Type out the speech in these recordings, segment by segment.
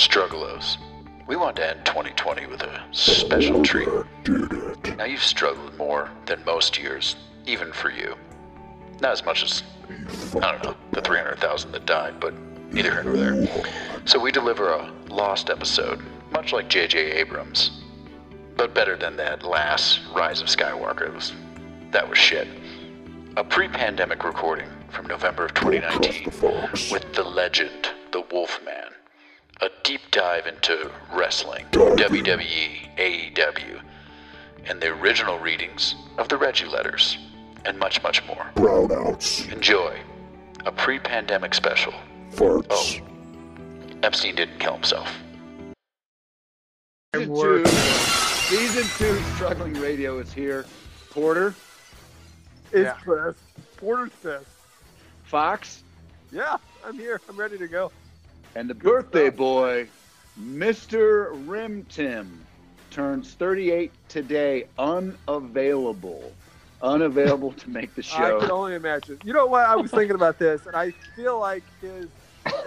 Struggalos. We want to end 2020 with a special treat. Now, you've struggled more than most years, even for you. Not as much as, I don't know, the 300,000 that died, but neither here nor there. So we deliver a lost episode, much like J.J. Abrams. But better than that last Rise of Skywalker. It was, that was shit. A pre pandemic recording from November of 2019 with the legend, the Wolfman. A deep dive into wrestling, WWE, AEW, and the original readings of the Reggie letters, and much, much more. Brownouts. Enjoy. A pre pandemic special. Farts. Oh, Epstein didn't kill himself. Season two, season two, struggling radio is here. Porter, It's Yeah. Chris. Porter's fist. Fox, Yeah, I'm here. I'm ready to go. And the birthday boy, Mr. Rim Tim, turns 38 today. Unavailable, unavailable to make the show. I can only imagine. You know what? I was thinking about this, and I feel like his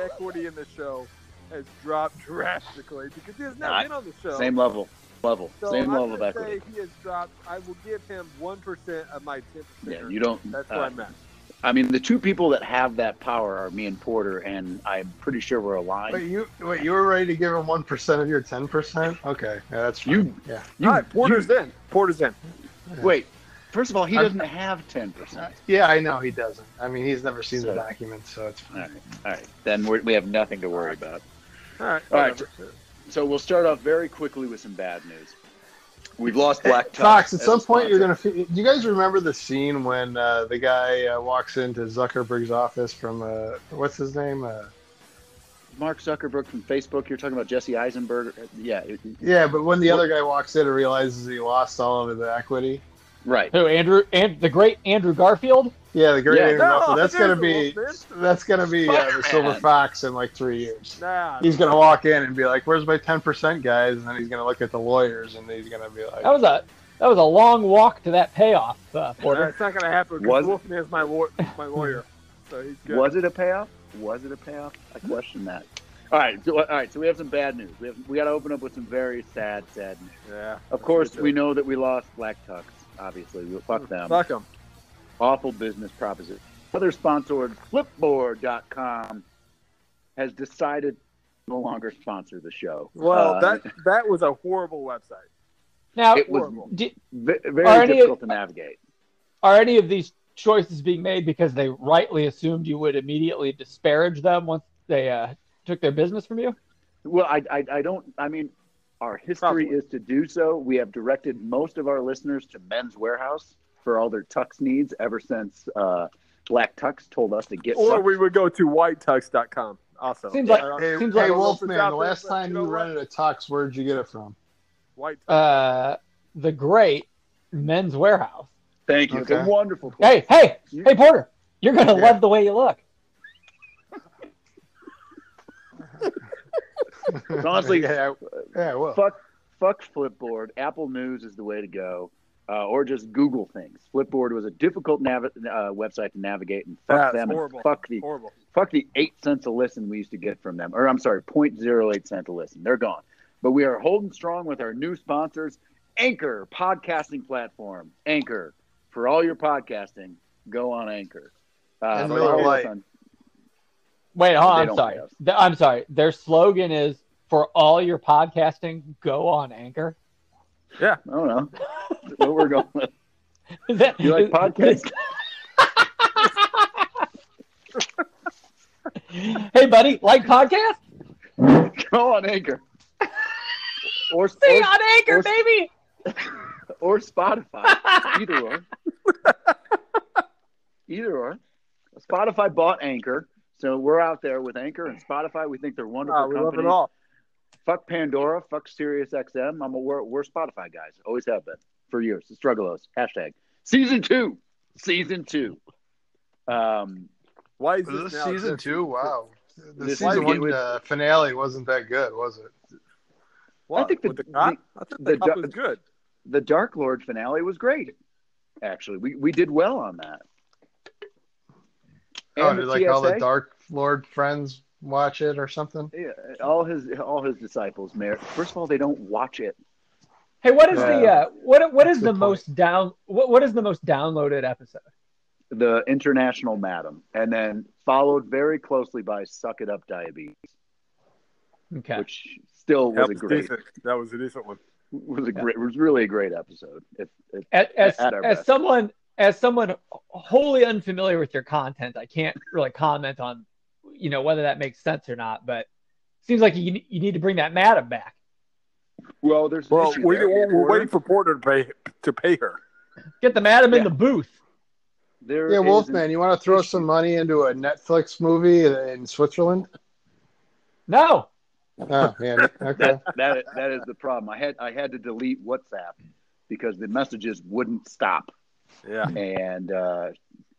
equity in the show has dropped drastically because he has not I- been on the show. Same level, level, So same I'm level of equity. say he has dropped. I will give him one percent of my ten percent. Yeah, you don't. That's uh, where I'm at. I mean, the two people that have that power are me and Porter, and I'm pretty sure we're aligned. Wait, you wait, you were ready to give him one percent of your ten percent? Okay, yeah, that's fine. You- yeah. You- All right, Porter's in. Porter's in. Wait, first of all, he I'm- doesn't have 10%. Uh, yeah, I know he doesn't. I mean, he's never seen the So- document, so it's fine. right, all right. Then we're, we have nothing to worry about. All right. All right. So we'll start off very quickly with some bad news. We've lost Black Tux Fox, at some a point you're gonna. Do you guys remember the scene when uh, the guy uh, walks into Zuckerberg's office from uh, what's his name? Uh, Mark Zuckerberg from Facebook. You're talking about Jesse Eisenberg. Yeah, yeah, but when the other guy walks in and realizes he lost all of the equity. Right. Who Andrew and the great Andrew Garfield? Yeah, the great Yeah. Andrew Garfield. That's gonna be that's gonna be uh, the Silver Fox in like three years. Nah. He's gonna walk in and be like, "Where's my ten percent, guys?" And then he's gonna look at the lawyers and he's gonna be like, That was a that was a long walk to that payoff, uh, Nah, Porter. it's not gonna happen Was because? Wolfman is my law- my lawyer, so he's good. Was it a payoff? Was it a payoff? I question that. All right. So, all right. So we have some bad news. We have we got to open up with some very sad, sad news. Yeah. Of course, we know that we lost Black Tux. Obviously, we fuck them. Fuck him. awful business proposition. Other sponsored Flipboard.com has decided no longer sponsor the show. Well, Uh, that that was a horrible website. Now, it was horrible. di- ve- Are very any- difficult to navigate. are any of these choices being made because they rightly assumed you would immediately disparage them once they uh, took their business from you? Well, I, I, I don't. I mean, our history Probably. is to do so. We have directed most of our listeners to Men's Wearhouse for all their tux needs ever since uh, Black Tux told us to get. Or tux. we would go to whitetux.com. Also, Seems like- "Hey, Seems hey like- Wolfman, the last time you you, know what? rented a tux, where'd you get it from?" white. Uh, the great Men's Wearhouse. Thank you. It's a Okay. wonderful. Place. Hey, hey, You- hey, Porter! You're gonna Yeah. love the way you look. Honestly, yeah, yeah, well, fuck fuck Flipboard. Apple News is the way to go, uh, or just Google things. Flipboard was a difficult nav- uh, website to navigate, and fuck That's them, horrible. and fuck the Horrible. fuck the eight cents a listen we used to get from them. Or I'm sorry, 0.08 cent a listen. They're gone. But we are holding strong with our new sponsors, Anchor podcasting platform. Anchor for all your podcasting. Go on Anchor. Uh, And Miller us Lite. On- Wait, They hold on, I'm sorry. pay us. Th- I'm sorry. Their slogan is for all your podcasting, go on Anchor. Yeah, I don't know. What we're going with. Is that, You like podcasts? hey, buddy, like podcast? Go on Anchor. Or, See or, on Anchor, or- baby. or Spotify. Either or. Either or. Spotify bought Anchor, so we're out there with Anchor and Spotify. We think they're wonderful Oh, we love it all. Fuck Pandora, fuck Sirius XM. I'm a we're, we're Spotify guys. Always have been for years. The struggalos. Hashtag season two. Season two. Um, Why is this, this now season just- two? Wow, the This season is- one uh, finale wasn't that good, was it? What? I think the- With the? I thought the, the cop was good. the Dark Lord finale was great. Actually, we, we did well on that. Oh, did the like all the Dark Lord friends watch it or something? Yeah, all his all his disciples, Mayor. First of all, they don't watch it. Hey, what is the Yeah. uh, what what That's the good most down what what is the most downloaded episode? The International Madam, and then followed very closely by Suck It Up Diabetes, Okay. which still was That a great decent. That was a decent one. was a great was really a great episode. If, if, As as, as someone as someone wholly unfamiliar with your content, I can't really comment on you know whether that makes sense or not. But it seems like you you need to bring that madam back. well, there's Well, issue we, there. we're, we're waiting for Porter to pay to pay her. Get the madam in the booth. There Yeah, Wolfman, you want to throw issue. some money into a Netflix movie in Switzerland? No. Oh, yeah. Okay. that, that that is the problem. I had I had to delete WhatsApp because the messages wouldn't stop, Yeah. and uh,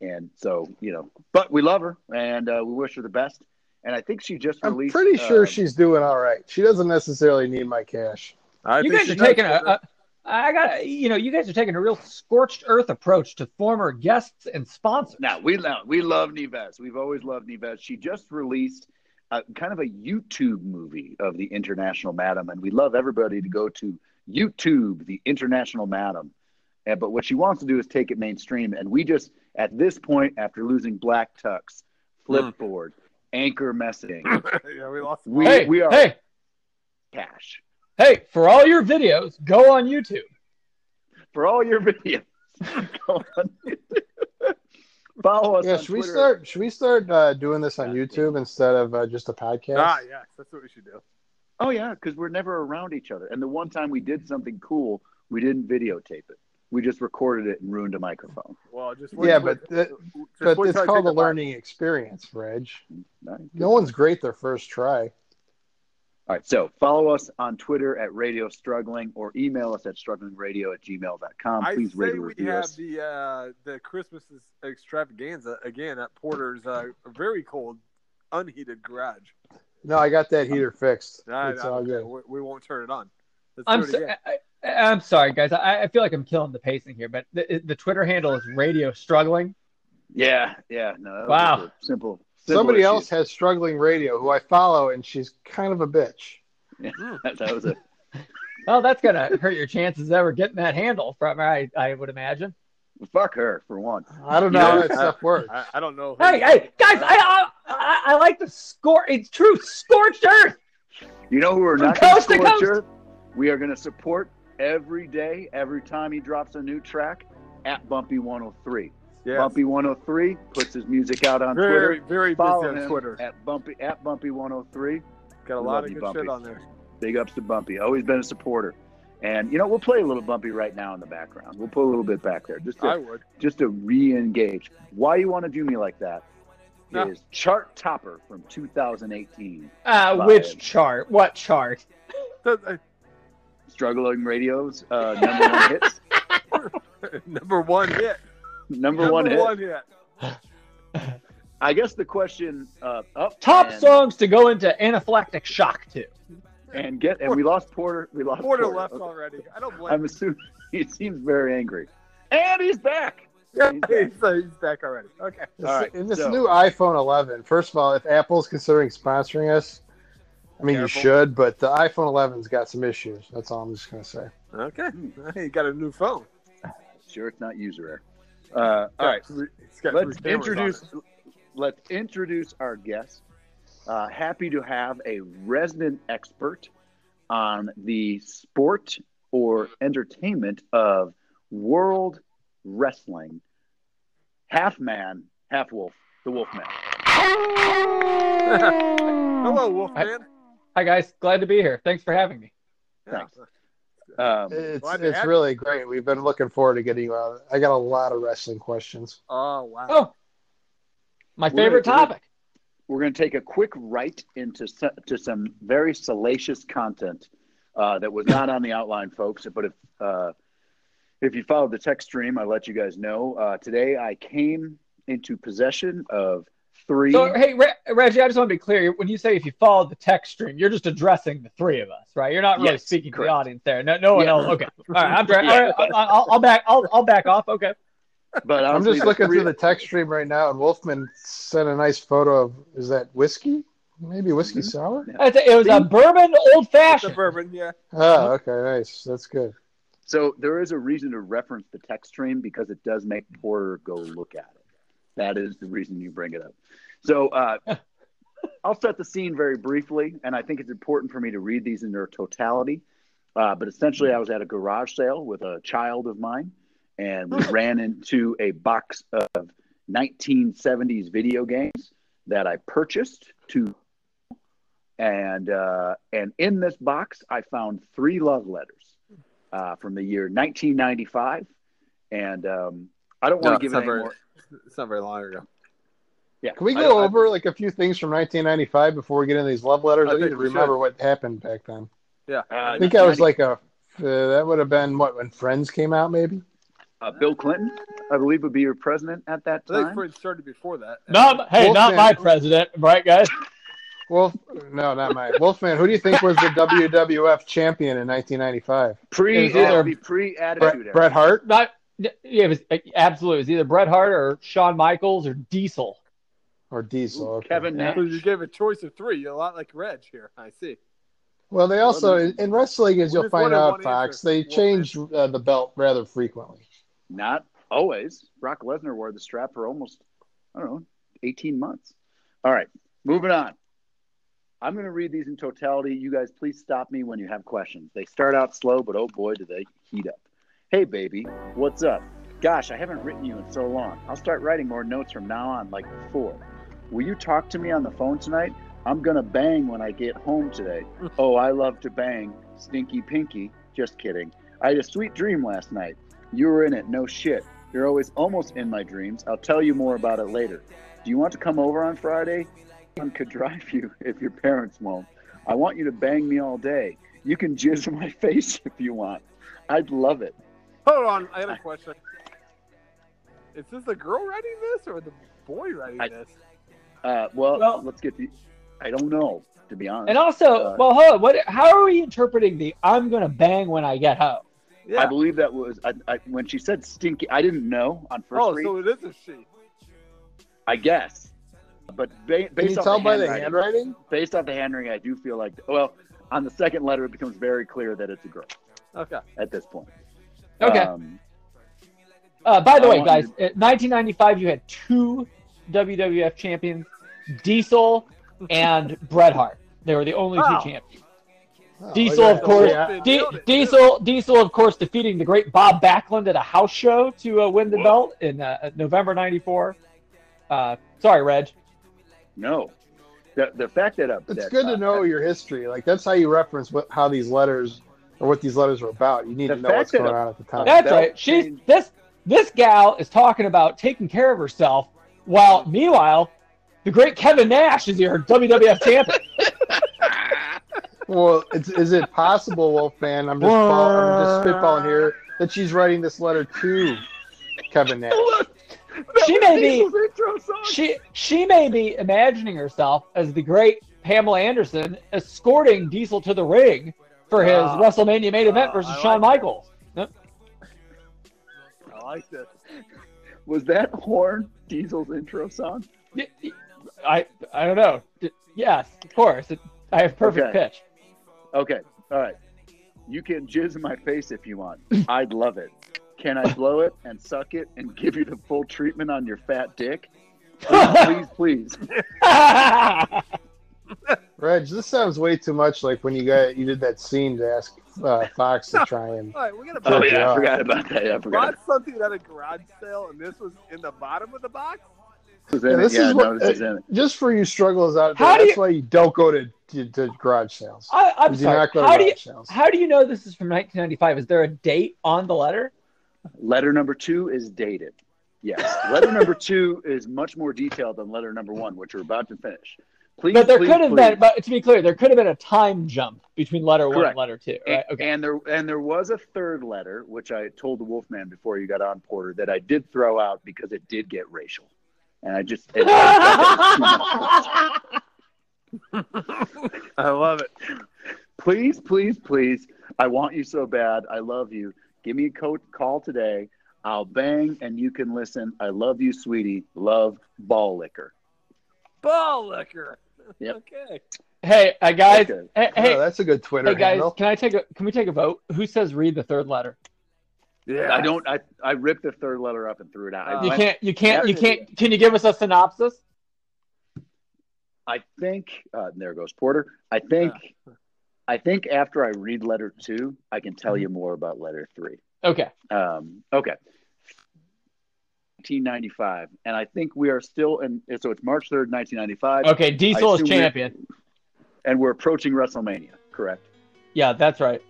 and so you know, but we love her and uh, we wish her the best. And I think she just released. I'm pretty sure uh, she's doing all right. She doesn't necessarily need my cash. I you guys are taking a, Porter. a I got you know you guys are taking a real scorched earth approach to former guests and sponsors. Now we love we love Neves. We've always loved Neves. She just released a, kind of a YouTube movie of the International Madam, and we love everybody to go to YouTube, the International Madam. And, but what she wants to do is take it mainstream, and we just at this point, after losing Black Tux, Flipboard, Anchor Messaging, yeah, we lost. we hey, we are hey, cash hey! For all your videos, go on YouTube. for all your videos. Go on. Follow us. Yeah, on should we start? Should we start uh, doing this on Yeah. YouTube instead of uh, just a podcast? Ah, yes, that's what we should do. Oh yeah, because we're never around each other. And the one time we did something cool, we didn't videotape it. We just recorded it and ruined a microphone. Well, just Yeah, wait- but th- just but it's called a the mic. learning experience, Reg. No one's great their first try. All right, so follow us on Twitter at Radio Struggling or email us at strugglingradio at gmail.com. I Please say rate and we have us. the uh, the Christmas extravaganza again at Porter's uh, very cold, unheated garage. No, I got that heater fixed. Nah, it's nah, all good. We, we won't turn it on. Let's I'm do it so, again. I, I, I'm sorry, guys. I, I feel like I'm killing the pacing here, but the, the Twitter handle is Radio Struggling. Yeah, yeah. No, that Wow. simple, simple Somebody issue. else has struggling radio who I follow, and she's kind of a bitch. Yeah, hmm. that was a Well, that's gonna hurt your chances of ever getting that handle from her. I, I would imagine. fuck her for one. I don't know Yeah, how that I- stuff works. I, I don't know. Hey, hey, guys! I, I, I, I like the score. It's true, scorched earth. You know who we're not going to coast to coast. earth? We are going to support every day, every time he drops a new track at Bumpy 103. yes. Bumpy 103 puts his music out on very, Twitter. very busy on him Twitter. at Bumpy at Bumpy 103. Got a we lot of you, good Bumpy. shit on there. Big ups to Bumpy. Always been a supporter. And you know we'll play a little Bumpy right now in the background. We'll put a little bit back there just I to would. just to re-engage. Why you want to do me like that No. is chart topper from 2018. Uh, Bye. which chart? What chart? Struggling Radio's uh, number one hits. Number one hit. Number, one hit. one hit. I guess the question uh, up Top and, songs to go into anaphylactic shock to. and get and we lost Porter. We lost Porter Porter. left Okay. already. I don't blame I'm him. assuming he seems very angry, and he's back. Yeah, He's back. he's, uh, he's back already. Okay. This, All right, in this so- new iPhone 11, first of all, if Apple's considering sponsoring us, I mean, Careful. you should, but the iPhone 11's got some issues. That's all I'm just going to say. Okay. you got a new phone. Sure, it's not user error. Uh, all right, He's got let's three cameras on introduce let's introduce our guest. Uh, happy to have a resident expert on the sport or entertainment of world wrestling. Half man, half wolf, the wolf man. Hello, Wolfman. Hi guys, glad to be here. Thanks for having me. Thanks. Um, It's, it's have really great. We've been looking forward to getting you out. I got a lot of wrestling questions. Oh wow. Oh, my We're- favorite we're- topic. we're going to take a quick right into so- to some very salacious content uh, that was not on the outline, folks. But if uh, if you followed the text stream, I let you guys know uh, today I came into possession of three. So, hey, Re- Reggie, I just want to be clear. When you say if you follow the text stream, you're just addressing the three of us, right? You're not really Yes, speaking to the audience there. No, no one Yeah. else. Okay. All right. I'm trying. All right, I'll, I'll, back. I'll, I'll back off. Okay. but I'm just looking through the text stream right now, and Wolfman sent a nice photo of, is that whiskey? Maybe whiskey Mhm. sour. A- It was a bourbon old fashioned. bourbon, yeah. Oh, okay, nice. That's good. So there is a reason to reference the text stream because it does make Porter go look at it. That is the reason you bring it up. So uh, I'll set the scene very briefly, and I think it's important for me to read these in their totality. Uh, but essentially, I was at a garage sale with a child of mine, and we ran into a box of 1970s video games that I purchased to. And uh, and in this box, I found three love letters uh, from the year 1995, and um, I don't No, want to give it's it not very- more. It's not very long ago. Yeah, Can we I- go I- over like a few things from 1995 before we get into these love letters? I I, need think to we should. remember what happened back then. Yeah. Uh, I think I was like a. Uh, that would have been what when Friends came out, maybe. uh, Bill Clinton, I believe, would be your president at that time. I think time. Fred started before that. Not, hey, not my president, right, guys? Wolf, no, not mine. Wolfman, who do you think was the WWF champion in 1995? Pre, It was either- pre attitude Bret, Bret Hart. Not, yeah, it was absolutely. It was either Bret Hart or Shawn Michaels or Diesel. Or Diesel. okay. Kevin Nash. So you gave a choice of three. You're a lot like Reg here. I see. Well, they also in, in wrestling, as you'll find out, Fox, they Wolfman. change uh, the belt rather frequently. Not always. Brock Lesnar wore the strap for almost, I don't know, 18 months. All right, moving on. I'm going to read these in totality. You guys, please stop me when you have questions. They start out slow, but oh boy, do they heat up. Hey, baby, what's up? Gosh, I haven't written you in so long. I'll start writing more notes from now on, like before. Will you talk to me on the phone tonight? I'm going to bang when I get home today. oh, I love to bang. Stinky Pinky. Just kidding. I had a sweet dream last night. You were in it, no shit. You're always almost in my dreams. I'll tell you more about it later. Do you want to come over on Friday? I could drive you if your parents won't. I want you to bang me all day. You can jizz my face if you want. I'd love it. Hold on. I have a question. Is this the girl writing this or the boy writing I- this? Uh, well, Well- let's get the. I don't know, to be honest. And also, Uh, well, hold on. What? How are we interpreting the "I'm gonna bang when I get home"? Yeah. I believe that was I, I, when she said stinky. I didn't know on first oh, read. so it is a she. I guess, but ba- Can based you off tell the by the handwriting, handwriting? based off the handwriting, I do feel like well, on the second letter, it becomes very clear that it's a girl Okay. at this point. Okay. Um, Uh, by the I way, guys, you 1995, you had two WWF champions, Diesel and Bret Hart. They were the only Wow. two champions. Oh, Diesel, yeah. of course. Yeah. Di- Nailed it, Diesel, Diesel, of course, defeating the great Bob Backlund at a house show to uh, win the belt in uh, November '94. Uh, sorry, Reg. no, the the fact that uh, It's that, good uh, to know your history. Like that's how you reference what how these letters or what these letters are about. You need The to know what's going on at the time. That's belt right. She's change. this this gal is talking about taking care of herself, while meanwhile, the great Kevin Nash is your WWF champion. Well, it's, is it possible, Wolfman? I'm just ball, I'm just spitballing here that she's writing this letter to Kevin Nash. She may be intro she she may be imagining herself as the great Pamela Anderson escorting Diesel to the ring for his Ah. WrestleMania main event Ah, versus Shawn like that. Michaels. I like this. Was that horn Diesel's intro song? I I don't know. Yes, of course. It, I have perfect Okay. pitch. Okay, all right. You can jizz in my face if you want. I'd love it. Can I blow it and suck it and give you the full treatment on your fat dick? Please, please, please. Reg, this sounds way too much like when you got you did that scene to ask uh, Fox to try and. All right, we're gonna Oh Jerk you yeah, I off. forgot about that. Yeah, I forgot. bought something at a garage sale, and this was in the bottom of the box. This is Yeah, this Yeah, is what, this is in it. just for you strugglers out there. That's you- why you don't go to, to, to garage sales. I, I'm You do sorry. not go to How do you sales. how do you know this is from 1995? Is there a date on the letter? Letter number two is dated. Yes. Letter number two is much more detailed than letter number one, which we're about to finish. Please, But there please, could have please. been, but to be clear, there could have been a time jump between letter one and letter two. And, Right? Okay. and there and there was a third letter, which I told the Wolfman before you got on Porter that I did throw out because it did get racial, and I just it, I felt it was too much. I love it. please, please, please, I want you so bad. I love you. Give me a co- call today. I'll bang and you can listen. I love you, sweetie. Love ball liquor. Ball liquor. Yep. Okay. Hey, uh, guys. Okay. Hey, Oh, that's a good Twitter hey, guys. handle. Can I take a? Can we take a vote? Who says read the third letter? Yeah. I don't. I I ripped the third letter up and threw it out. Uh, You can't. You can't. You can't. Can you give us a synopsis? I think uh, there goes Porter. I think. I think after I read letter two, I can tell you more about letter three. Okay. Um, okay. 1995, and I think we are still in. So it's March 3rd, 1995, Okay. Diesel is assume we're- champion. and we're approaching WrestleMania. Correct. Yeah, that's right.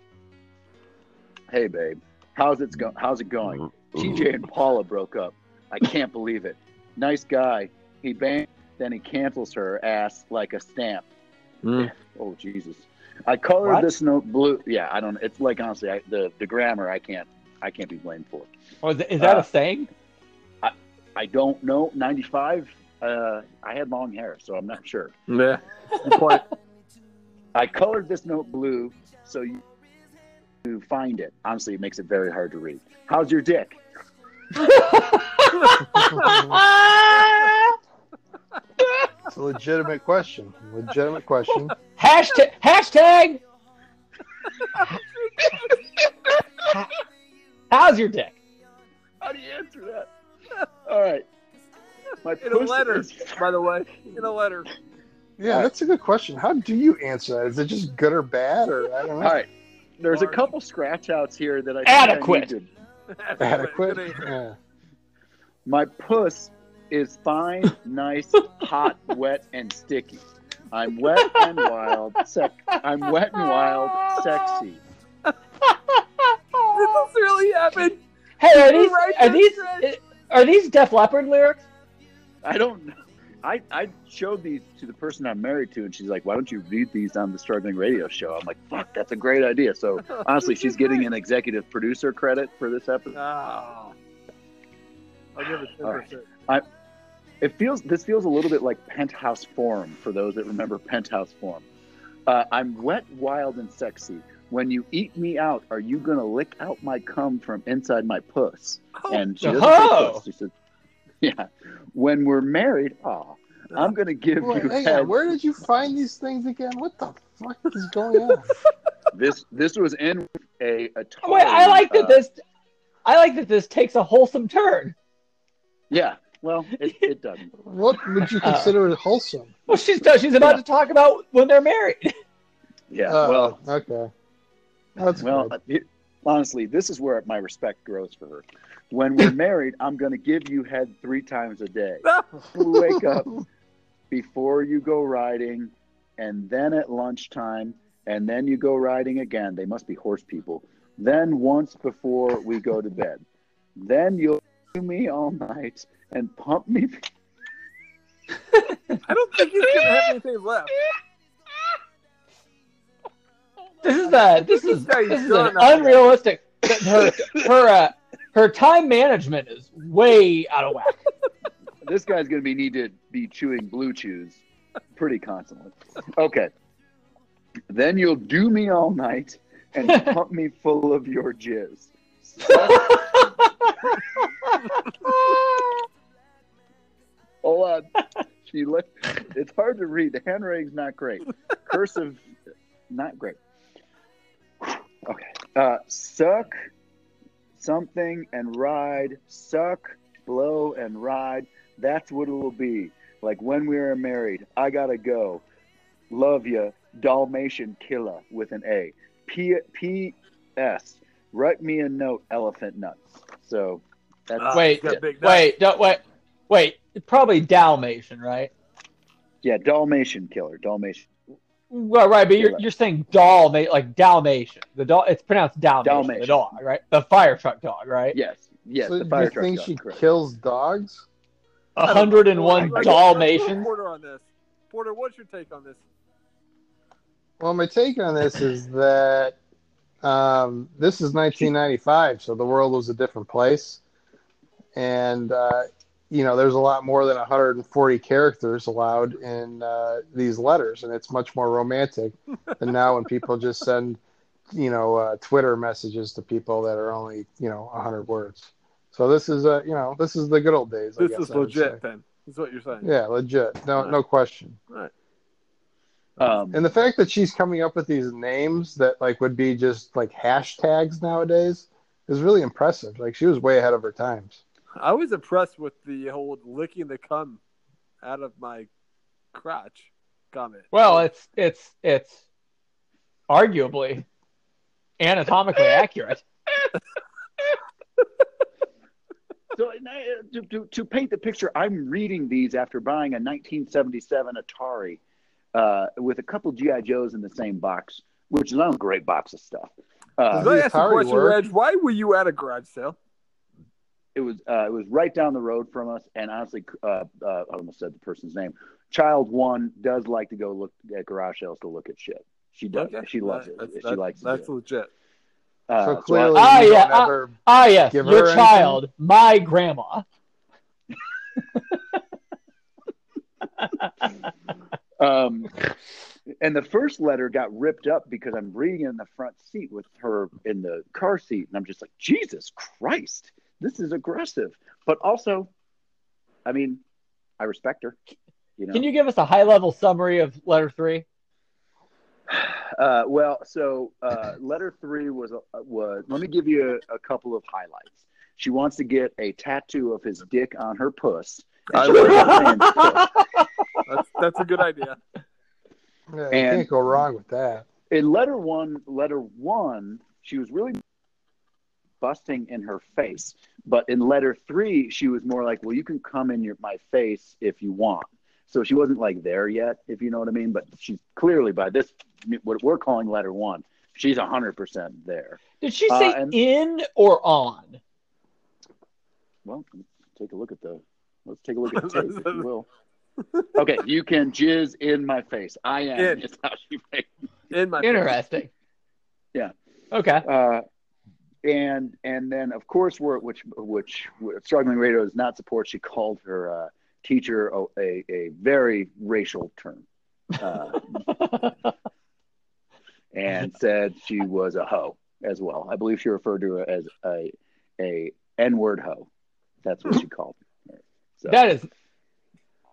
Hey, babe, how's it go? How's it going? TJ and Paula broke up. I can't believe it. Nice guy. He banged, then he cancels her ass like a stamp. Mm. Oh Jesus! I colored What? this note blue. Yeah, I don't. It's like honestly, I, the the grammar I can't I can't be blamed for. Oh, is, is that Uh, a saying? I don't know. 95. Uh, I had long hair, so I'm not sure. Yeah. Good point. I colored this note blue so you to find it. Honestly, it makes it very hard to read. How's your dick? It's a legitimate question. Legitimate question. hashtag. Hashtag. How's your dick? How do you answer that? All right. My In a letter, is- by the way. In a letter. Yeah, that's a good question. How do you answer that? Is it just good or bad, or I don't know? All right. There's a couple scratch outs here that I think I Adequate. need Adequate. Yeah. My puss is fine, nice, hot, wet, and sticky. I'm wet and wild. Sec- I'm wet and wild, sexy. Did this really happen? Hey, are these Right, are these that's eh, are these Def Leppard lyrics? I don't know. I, I showed these to the person I'm married to, and she's like, "Why don't you read these on the Struggling Radio Show?" I'm like, "Fuck, that's a great idea." So honestly, she's getting an executive producer credit for this episode. Oh. I'll give it 10%. All right. It feels this feels a little bit like Penthouse Forum for those that remember Penthouse Forum. Uh, I'm wet, wild, and sexy. When you eat me out, are you gonna lick out my cum from inside my puss? Oh, And she doesn't Oh. puss. She said, "Yeah." When we're married, aw, I'm gonna give Wait, you hang head. on. Where did you find these things again? What the fuck is going on? This this was in a Atari. Wait, I like that uh, this. I like that this takes a wholesome turn. Yeah, well, it, it doesn't. What would you Uh, consider wholesome? Well, she's she's about to talk about when they're married. Yeah, Uh, well, okay. That's well, it- honestly, this is where my respect grows for her. When we're married, I'm gonna give you head three times a day. Wake up before you go riding, and then at lunchtime, and then you go riding again. They must be horse people. Then once before we go to bed. Then you'll do me all night and pump me. I don't think he's gonna have anything left. This is a this is this is an enough of that. unrealistic. Her her uh, her time management is way out of whack. This guy's gonna be need to be chewing blue chews pretty constantly. Okay. Then you'll do me all night and pump me full of your jizz. Hold on. She look, it's hard to read. The handwriting's not great. Cursive, not great. Okay. Uh, suck something and ride. Suck, blow, and ride. That's what it will be. Like when we are married. I gotta go. Love ya. Dalmatian killer with an A. P P S. Write me a note, elephant nuts. So that's Ah, Wait, he's got big nuts. wait, don't wait, wait. Probably Dalmatian, right? yeah, Dalmatian killer. Dalmatian. Well, right, but you're you're saying Dalma like Dalmatian. The dog, it's pronounced Dalmatian, Dalmatian. The dog, right? The fire truck dog, right? Yes. Yes. so the fire you truck think dog, she correct. kills dogs? Hundred and one Like, Dalmatians. Porter on this. Porter, what's your take on this? Well, my take on this is that um, this is 1995, so the world was a different place, and uh, you know, there's a lot more than 140 characters allowed in uh, these letters, and it's much more romantic than now when people just send, you know, uh, Twitter messages to people that are only, you know, 100 words. So this is, uh, you know, this is the good old days. I This guess is I legit, say. then. Is what you're saying. Yeah, legit. No, Right. no question. Right. Um, And the fact that she's coming up with these names that like would be just like hashtags nowadays is really impressive. Like she was way ahead of her times. I was impressed with the whole licking the cum out of my crotch comment. Well, it's it's it's arguably anatomically accurate. So and I- uh, to, to, to paint the picture, I'm reading these after buying a 1977 Atari uh, with a couple GI Joes in the same box, which is not a great box of stuff. Uh, Did I ask a question, work? Reg? Why were you at a garage sale? It was uh, it was right down the road from us, and honestly, uh, uh, I almost said the person's name. Child one does like to go look at garage sales to look at shit. She does. Okay. She loves it. That's, she that- likes That's it. legit. Uh, so so I- clearly, Ah, you yeah, ah. Ah, yes, Give her your anything? child, my grandma. Um, and the first letter got ripped up because I'm reading in the front seat with her in the car seat, and I'm just like, Jesus Christ, this is aggressive. But also, I mean, I respect her. You know. Can you give us a high level summary of letter three? Uh, well, so uh, letter three was was. Let me give you a, a couple of highlights. She wants to get a tattoo of his dick on her puss. I she like wants to say, That's, that's a good idea. yeah, you And- can't go wrong with that. in letter one, letter one, she was really busting in her face. But in letter three, she was more like, "Well, you can come in your my face if you want." So she wasn't like there yet, if you know what I mean. But she's clearly by this what we're calling letter one. She's hundred percent there. Did she Uh, say and- in or on? Well, let's take a look at the. Let's take a look at the tape, if you will. Okay, you can jizz in my face. I am. In. Is how she made. In my Interesting. Yeah. Okay. Uh, and and then of course we're which which struggling radio does not support. She called her uh, teacher a, a a very racial term, uh, and said she was a hoe as well. I believe she referred to her as a a n word hoe. That's what she called her. So, That is.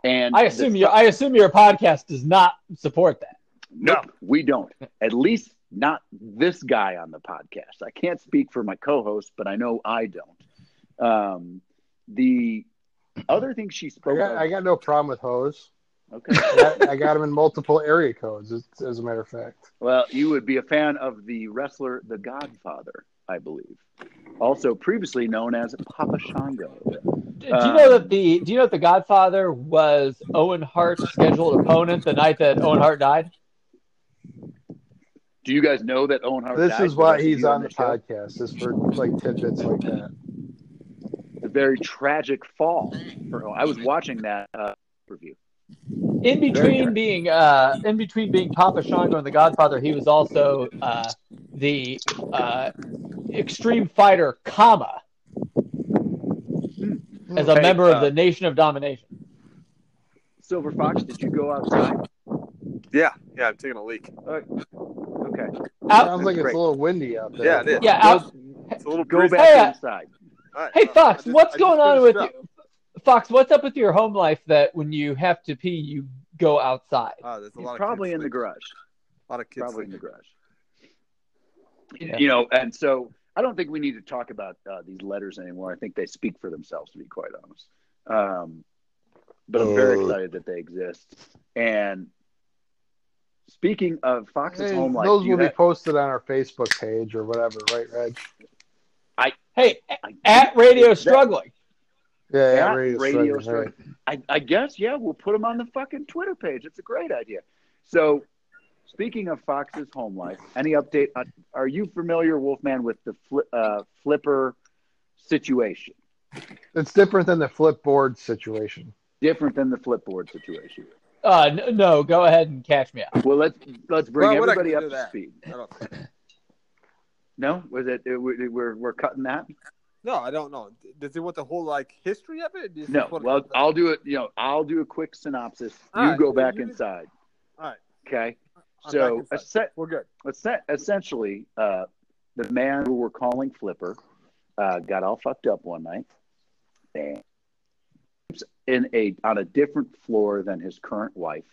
and I assume the- your I assume your podcast does not support that. Nope, we don't. At least not this guy on the podcast. I can't speak for my co-host, but I know I don't. Um, the other thing she I spoke got, of. I got no problem with hose. okay. I got, I got them in multiple area codes, as, as a matter of fact. Well, you would be a fan of the wrestler, The Godfather, I believe, also previously known as Papa Shango. Do you know that the Do you know that the Godfather was Owen Hart's scheduled opponent the night that Owen Hart died? Do you guys know that Owen Hart? This died is why he's on the show? podcast, is for like tidbits like that. A very tragic fall. For, I was watching that uh, review. In between correct. being uh, in between being Papa Shango and the Godfather, he was also uh, the uh, Extreme Fighter, Kama, as a Hey, member uh, of the Nation of Domination. Silver Fox, did you go outside? Yeah, yeah, I'm taking a leak. Okay. Out, Sounds like it's a little windy out there. Yeah, it is. yeah, out, It's a little Go back Hey, inside. All right. Hey Fox, I just- what's going on with finished you? Fox, what's up with your home life that when you have to pee, you go outside? Ah, there's a He's lot of probably kids in the garage. A lot of kids Probably in the garage. Yeah. You know, and so I don't think we need to talk about uh, these letters anymore. I think they speak for themselves, to be quite honest. Um, but I'm very Uh. excited that they exist. And speaking of Fox's Hey, home life, those do you will be have- posted on our Facebook page or whatever, right, Reg? I Hey, I- at Radio that- Struggling. Yeah, yeah, At radio, Radio Struggling, I, I guess, yeah, we'll put them on the fucking Twitter page. It's a great idea. So, speaking of Fox's home life, any update? On, are you familiar, Wolfman, with the fli uh, flipper situation? It's different than the flipboard situation. Different than the flipboard situation. Uh, n- no, go ahead and catch me up. Well, let's let's bring Why would I everybody up to that? speed. No, was it? it- we- We're we're cutting that. no, I don't know. Does he want the whole like history of it? Does No. just want- Well, I'll do it. You know, I'll do a quick synopsis. All you right, go back you- inside. All right. Okay. I'm So, back we're good. essen- essentially, uh, the man who we're calling Flipper uh, got all fucked up one night, and in a on a different floor than his current wife,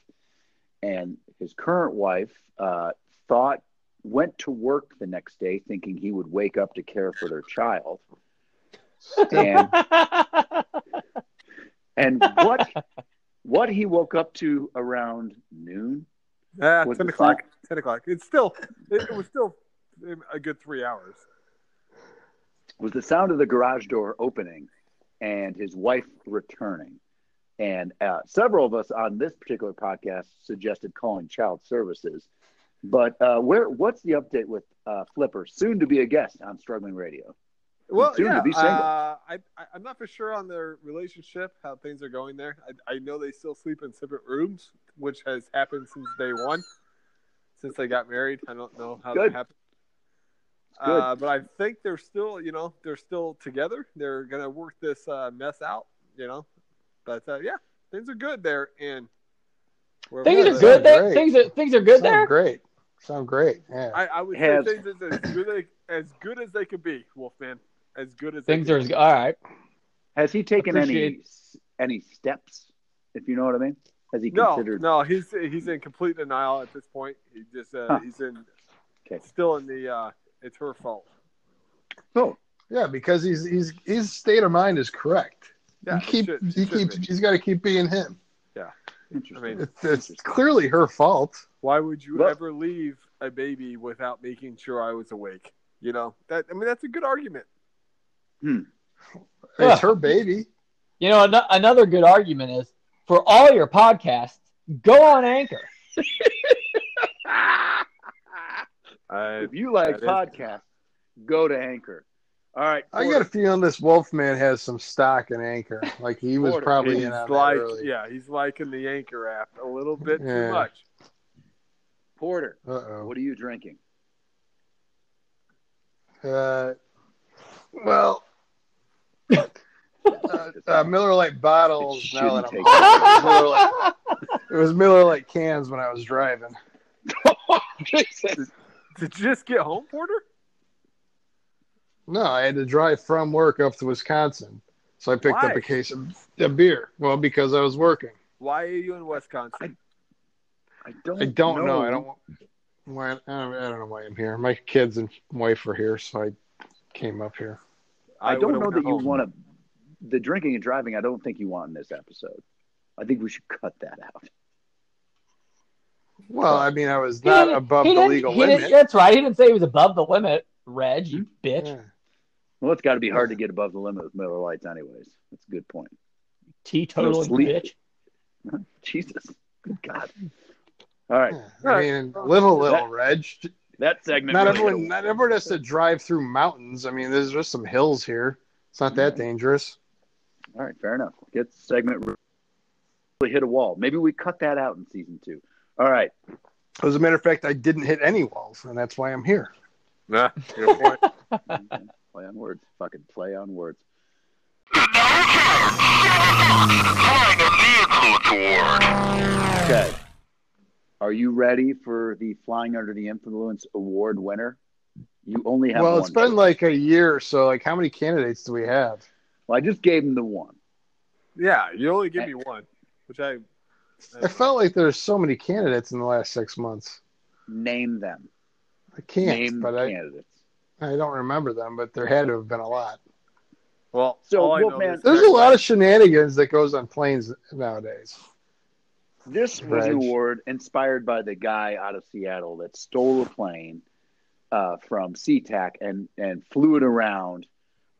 and his current wife uh, thought went to work the next day thinking he would wake up to care for their child. And and what what he woke up to around noon Yeah, Was ten the o'clock. Ten o'clock. It's still. It, it was still a good three hours. was the sound of the garage door opening and his wife returning. And uh, several of us on this particular podcast suggested calling child services. But uh, where? What's the update with uh, Flipper, soon to be a guest on Struggling Radio? Well, Soon to yeah. be single. Uh, I, I I'm not for sure on their relationship, how things are going there. I, I know they still sleep in separate rooms, which has happened since day one, since they got married. I don't know how Good. that happened. Good. Uh, but I think they're still, you know, they're still together. They're gonna work this uh, mess out, you know. But uh, yeah, things are good there, and things they're good there. Things are things are good Sound there. great. Sound great. Yeah. I, I would Has- say things is as good as, as good as they could be, Wolfman. As good as Things could are be. all right. Has he taken any Appreciate- any steps? If you know what I mean? Has he No, considered? no, he's he's in complete denial at this point. He just uh, Huh. he's in Okay. still in the uh, it's her fault. Oh, Yeah, because he's he's his state of mind is correct. Yeah, he keep should- he should keeps be. he's got to keep being him. Yeah. Interesting. I mean, It's, it's clearly her fault. Why would you Well- ever leave a baby without making sure I was awake? You know that. I mean, that's a good argument. Yeah. It's her baby. You know, an- another good argument is for all your podcasts, go on Anchor. I, if you like that is- podcasts, go to Anchor. All right. I got a feeling this Wolfman has some stock in Anchor. Like he was probably he's in on like, that early. yeah, he's liking the Anchor app a little bit Yeah. too much. Porter. Uh oh. What are you drinking? Uh, well, uh, uh, Miller Lite bottles. You Now that I'm, take Miller Lite, it was Miller Lite cans when I was driving. Jesus. Did you just get home, Porter? No, I had to drive from work up to Wisconsin, so I picked up a case of a beer. Well, because I was working. Why are you in Wisconsin? I don't. I don't know. I don't. Why? I don't, I don't know why I'm here. My kids and wife are here, so I came up here. I, don't would've know went that you want to. The drinking and driving, I don't think you want in this episode. I think we should cut that out. Well, I mean, I was not above the legal limit. That's right. He didn't say he was above the limit, Reg, you bitch. Yeah. Well, it's got to be hard to get above the limit with Miller Lites, anyways. That's a good point. Teetotal No sleep. bitch. Jesus, good God. All right, Yeah. I mean, live a little, Reg. that segment. Not really everyone, not everyone has to drive through mountains. I mean, there's just some hills here. It's not that dangerous. All right, fair enough. Get segment really hit a wall. Maybe we cut that out in season two. All right. As a matter of fact, I didn't hit any walls, and that's why I'm here. Nah, good point. Okay. play on words. Fucking play on words. Okay. Are you ready for the Flying Under the Influence Award winner? You only have well, one. it's been like a year or so. Like, how many candidates do we have? Well, I just gave him the one. Yeah, you only give me one, which I. I felt like there's so many candidates in the last six months. Name them. I can't, Name but the I, candidates. I don't remember them. But there had to have been a lot. Well, So, all I know Wolfman- There's a lot of shenanigans that goes on planes nowadays. This was an award inspired by the guy out of Seattle that stole a plane uh, from SeaTac and, and flew it around,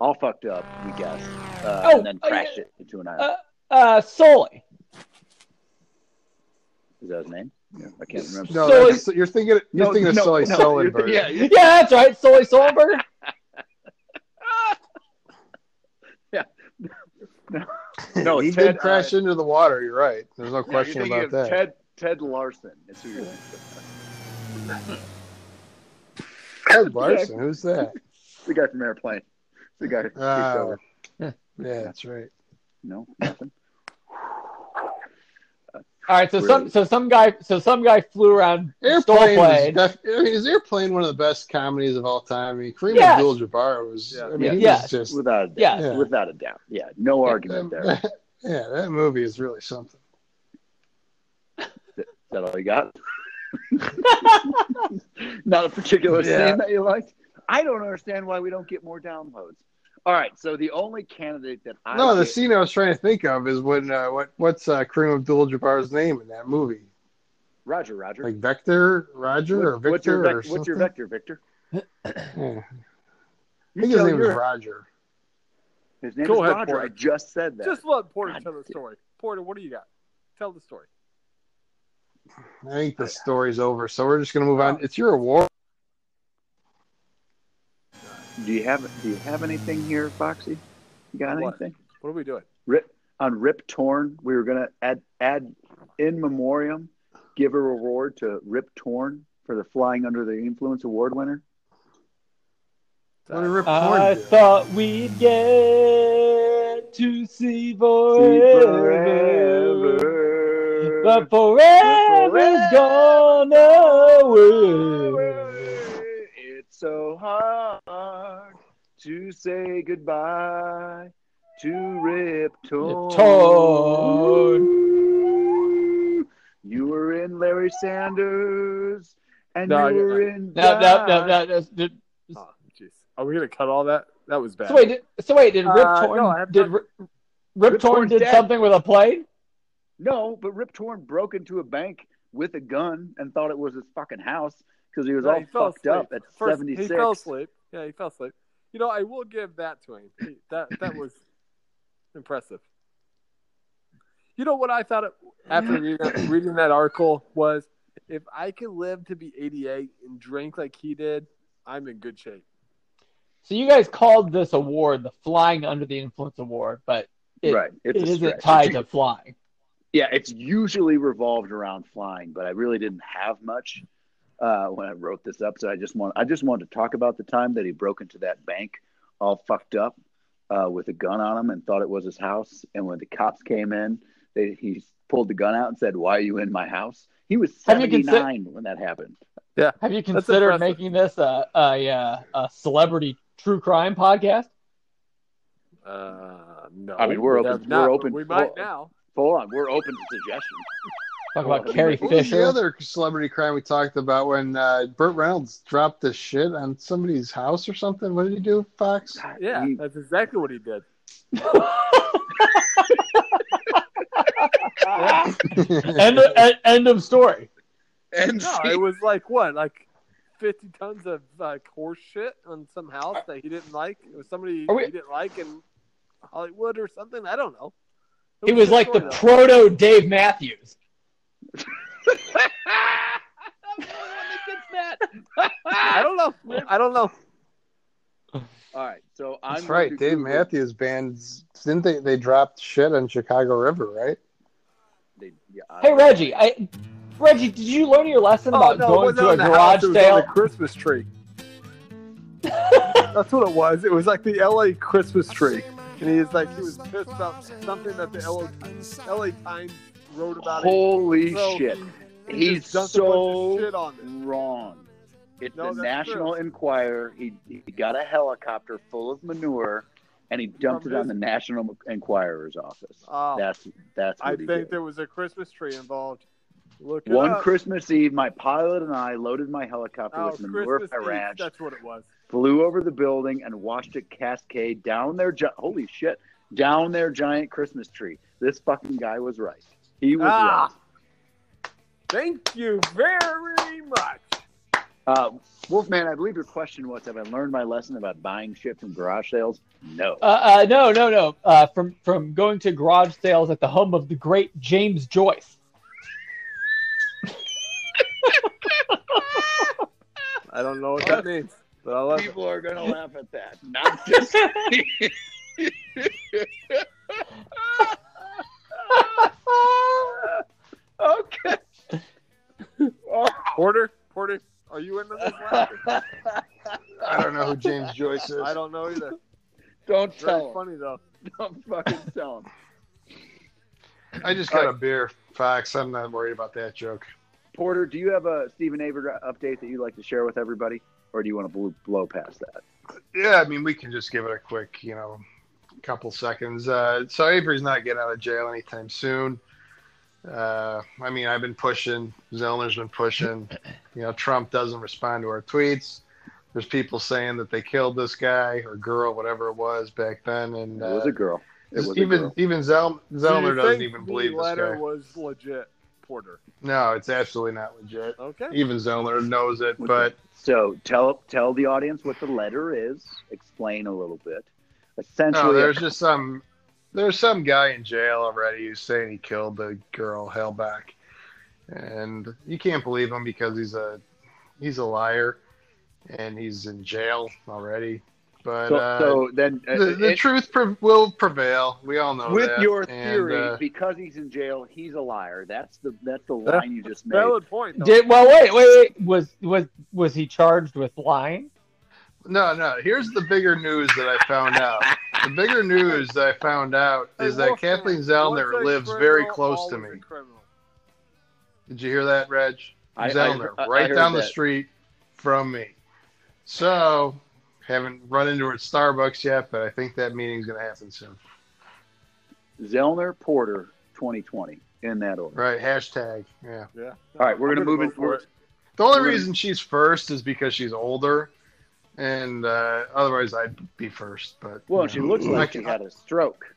all fucked up, we guess, uh, Oh, and then uh, crashed it into an island. Uh, uh, Sully. Is that his name? Yeah, I can't remember. No, So that's, you're thinking you're thinking of Sully no, Sullenberger. Yeah, yeah, Yeah, that's right. Sully Sullenberger. Yeah. No, he Ted, did crash uh, into the water. You're right. There's no yeah, question you're about of that. Ted Ted Larson. Is who you're thinking of. Ted Larson, who's that? The guy from Airplane. The guy. who takes Oh. over. Yeah, that's right. No, nothing. All right, so Really? some so some guy so some guy flew around Airplane. Is def- I mean, is Airplane one of the best comedies of all time? I mean, Kareem Yes. Abdul-Jabbar was. Yeah. I mean, he Yes. was just. Without a doubt. Yeah. Yeah. Without a doubt. Yeah. No argument there. yeah, that movie is really something. Is that all you got? Not a particular Yeah. scene that you liked. I don't understand why we don't get more downloads. All right, so the only candidate that I No, the get- scene I was trying to think of is when uh, what what's uh, Kareem Abdul-Jabbar's name in that movie? Roger, Roger. Like Vector, Roger, or What- what's your Victor, or vec- what's your vector, Victor? Yeah. I think his tell name was your- Roger. His name Go is ahead, Roger. Porter. I just said that. Just let Porter God tell the story. Porter, what do you got? Tell the story. I think the story's over, so we're just gonna move on. It's your award. Do you have Do you have anything here, Foxy? You got What? anything? What are we doing? Rip on Rip Torn. We were gonna add add in memoriam, give a reward to Rip Torn for the Flying Under the Influence Award winner. What did Rip I do? thought we'd get to see See forever, forever. but forever's gone away. It's so hard to say goodbye to Rip Torn. You were in Larry Sanders, and No, you get were in. No, no, no, Doc. no. no, did- Oh, jeez. Are we gonna cut all that? That was bad. So wait, did, so wait, did Rip Uh, Torn no, did Rip, Rip Rip Torn did dead. something with a plane? No, but Rip Torn broke into a bank with a gun and thought it was his fucking house because he was Yeah, all he fucked asleep. up at First, seventy He fell asleep. Yeah, he fell asleep. You know, I will give that to him. He- That that was impressive. You know what I thought it, after reading that, reading that article was if I can live to be 88 and drink like he did, I'm in good shape. So you guys called this award the Flying Under the Influence Award, but it, right, it's it a isn't stretch. tied to flying. Yeah, it's usually revolved around flying, but I really didn't have much uh, when I wrote this up. So I just want I just wanted to talk about the time that he broke into that bank all fucked up uh, with a gun on him and thought it was his house. And when the cops came in, they, he pulled the gun out and said, "Why are you in my house?" He was seventy nine consi- when that happened. Yeah. Have you considered making this a, a, uh, a celebrity true crime podcast? Uh, no, I mean, we're we open- have not, we're but open We for- might now. Hold on, we're open to suggestions. Talk Well, about Carrie what What was Fisher. the other celebrity crime we talked about when uh, Burt Reynolds dropped the shit on somebody's house or something? What did he do, Fox? Yeah, He- that's exactly what he did. end, of, end- end of story. and No, it was like what, like fifty tons of like horse shit on some house that he didn't like. It was somebody we- he didn't like in Hollywood or something. I don't know. It He was like the story, though. proto Dave Matthews. I don't know. I don't know. all right. So I'm That's right. Dave Google- Matthews Band's didn't they? They dropped shit on Chicago River, right? They- yeah, Hey Reggie, I Reggie, did you learn your lesson Oh about no, going to a the garage sale? on a Christmas tree. That's what it was. It was like the LA Christmas tree. And he was like he was pissed about something that the LA LA Times wrote about it. Holy shit. he- he He's just dumped a bunch of so shit on wrong. It's No, the National true. Enquirer. He, he got a helicopter full of manure and he dumped From it on his- the National Enquirer's office. Oh, That's that's I think did. there was a Christmas tree involved. Look One up. Christmas Eve, my pilot and I loaded my helicopter Oh, with manure Christmas Eve, That's what it was. flew over the building, and watched it cascade down their gi- holy shit down their giant Christmas tree. This fucking guy was right. He was Ah, thank you very much. right. Uh, Wolfman, I believe your question was: Have I learned my lesson about buying shit from garage sales? No. Uh, uh, no, no, no. Uh, from from going to garage sales at the home of the great James Joyce. I don't know what that means, but I love it. People are gonna laugh at that. Not just okay. Porter, Porter, are you into this? laughter? I don't know who James Joyce is. I don't know either. Don't Very tell him. funny though. Don't fucking tell him. I just got a beer, Fox. I'm not worried about that joke. Porter, do you have a Steven Avery update that you'd like to share with everybody, or do you want to blow, blow past that? Yeah, I mean, we can just give it a quick, you know, couple seconds. Uh, so Avery's not getting out of jail anytime soon. Uh, I mean, I've been pushing. Zellner's been pushing. You know, Trump doesn't respond to our tweets. There's people saying that they killed this guy or girl, whatever it was back then, and It was uh, a girl. It was a even girl. even Zell, Do you Zellner doesn't think even the believe this letter guy. was legit, Porter. No, it's absolutely not legit. Okay. Even Zellner knows it, but So tell tell the audience what the letter is. Explain a little bit. Essentially, no, there's just some there's some guy in jail already who's saying he killed the girl Halbach, and you can't believe him because he's a he's a liar, and he's in jail already. But so, uh, so then uh, the, the it- truth pre- will prevail. We all know with that. your And, theory, uh, because he's in jail, he's a liar. That's the that's the Yeah. line you just made. Valid point. Though. Did well? Wait, wait, wait. Was was was he charged with lying? no, no. Here's the bigger news that I found out. The bigger news that I found out Hey, is that Wolfman, Kathleen Zellner lives very close to me. Did you hear that, Reg? I- I Zellner, I- I right heard down the street from me. So, haven't run into her at Starbucks yet, but I think that meeting's going to happen soon. Zellner Porter 2020 in that order. Right? Hashtag. Yeah. Yeah. All right, we're gonna move vote in- for it. The only reason she's first is because she's older, and uh, otherwise I'd be first. But Well, you she looks like can- she had a stroke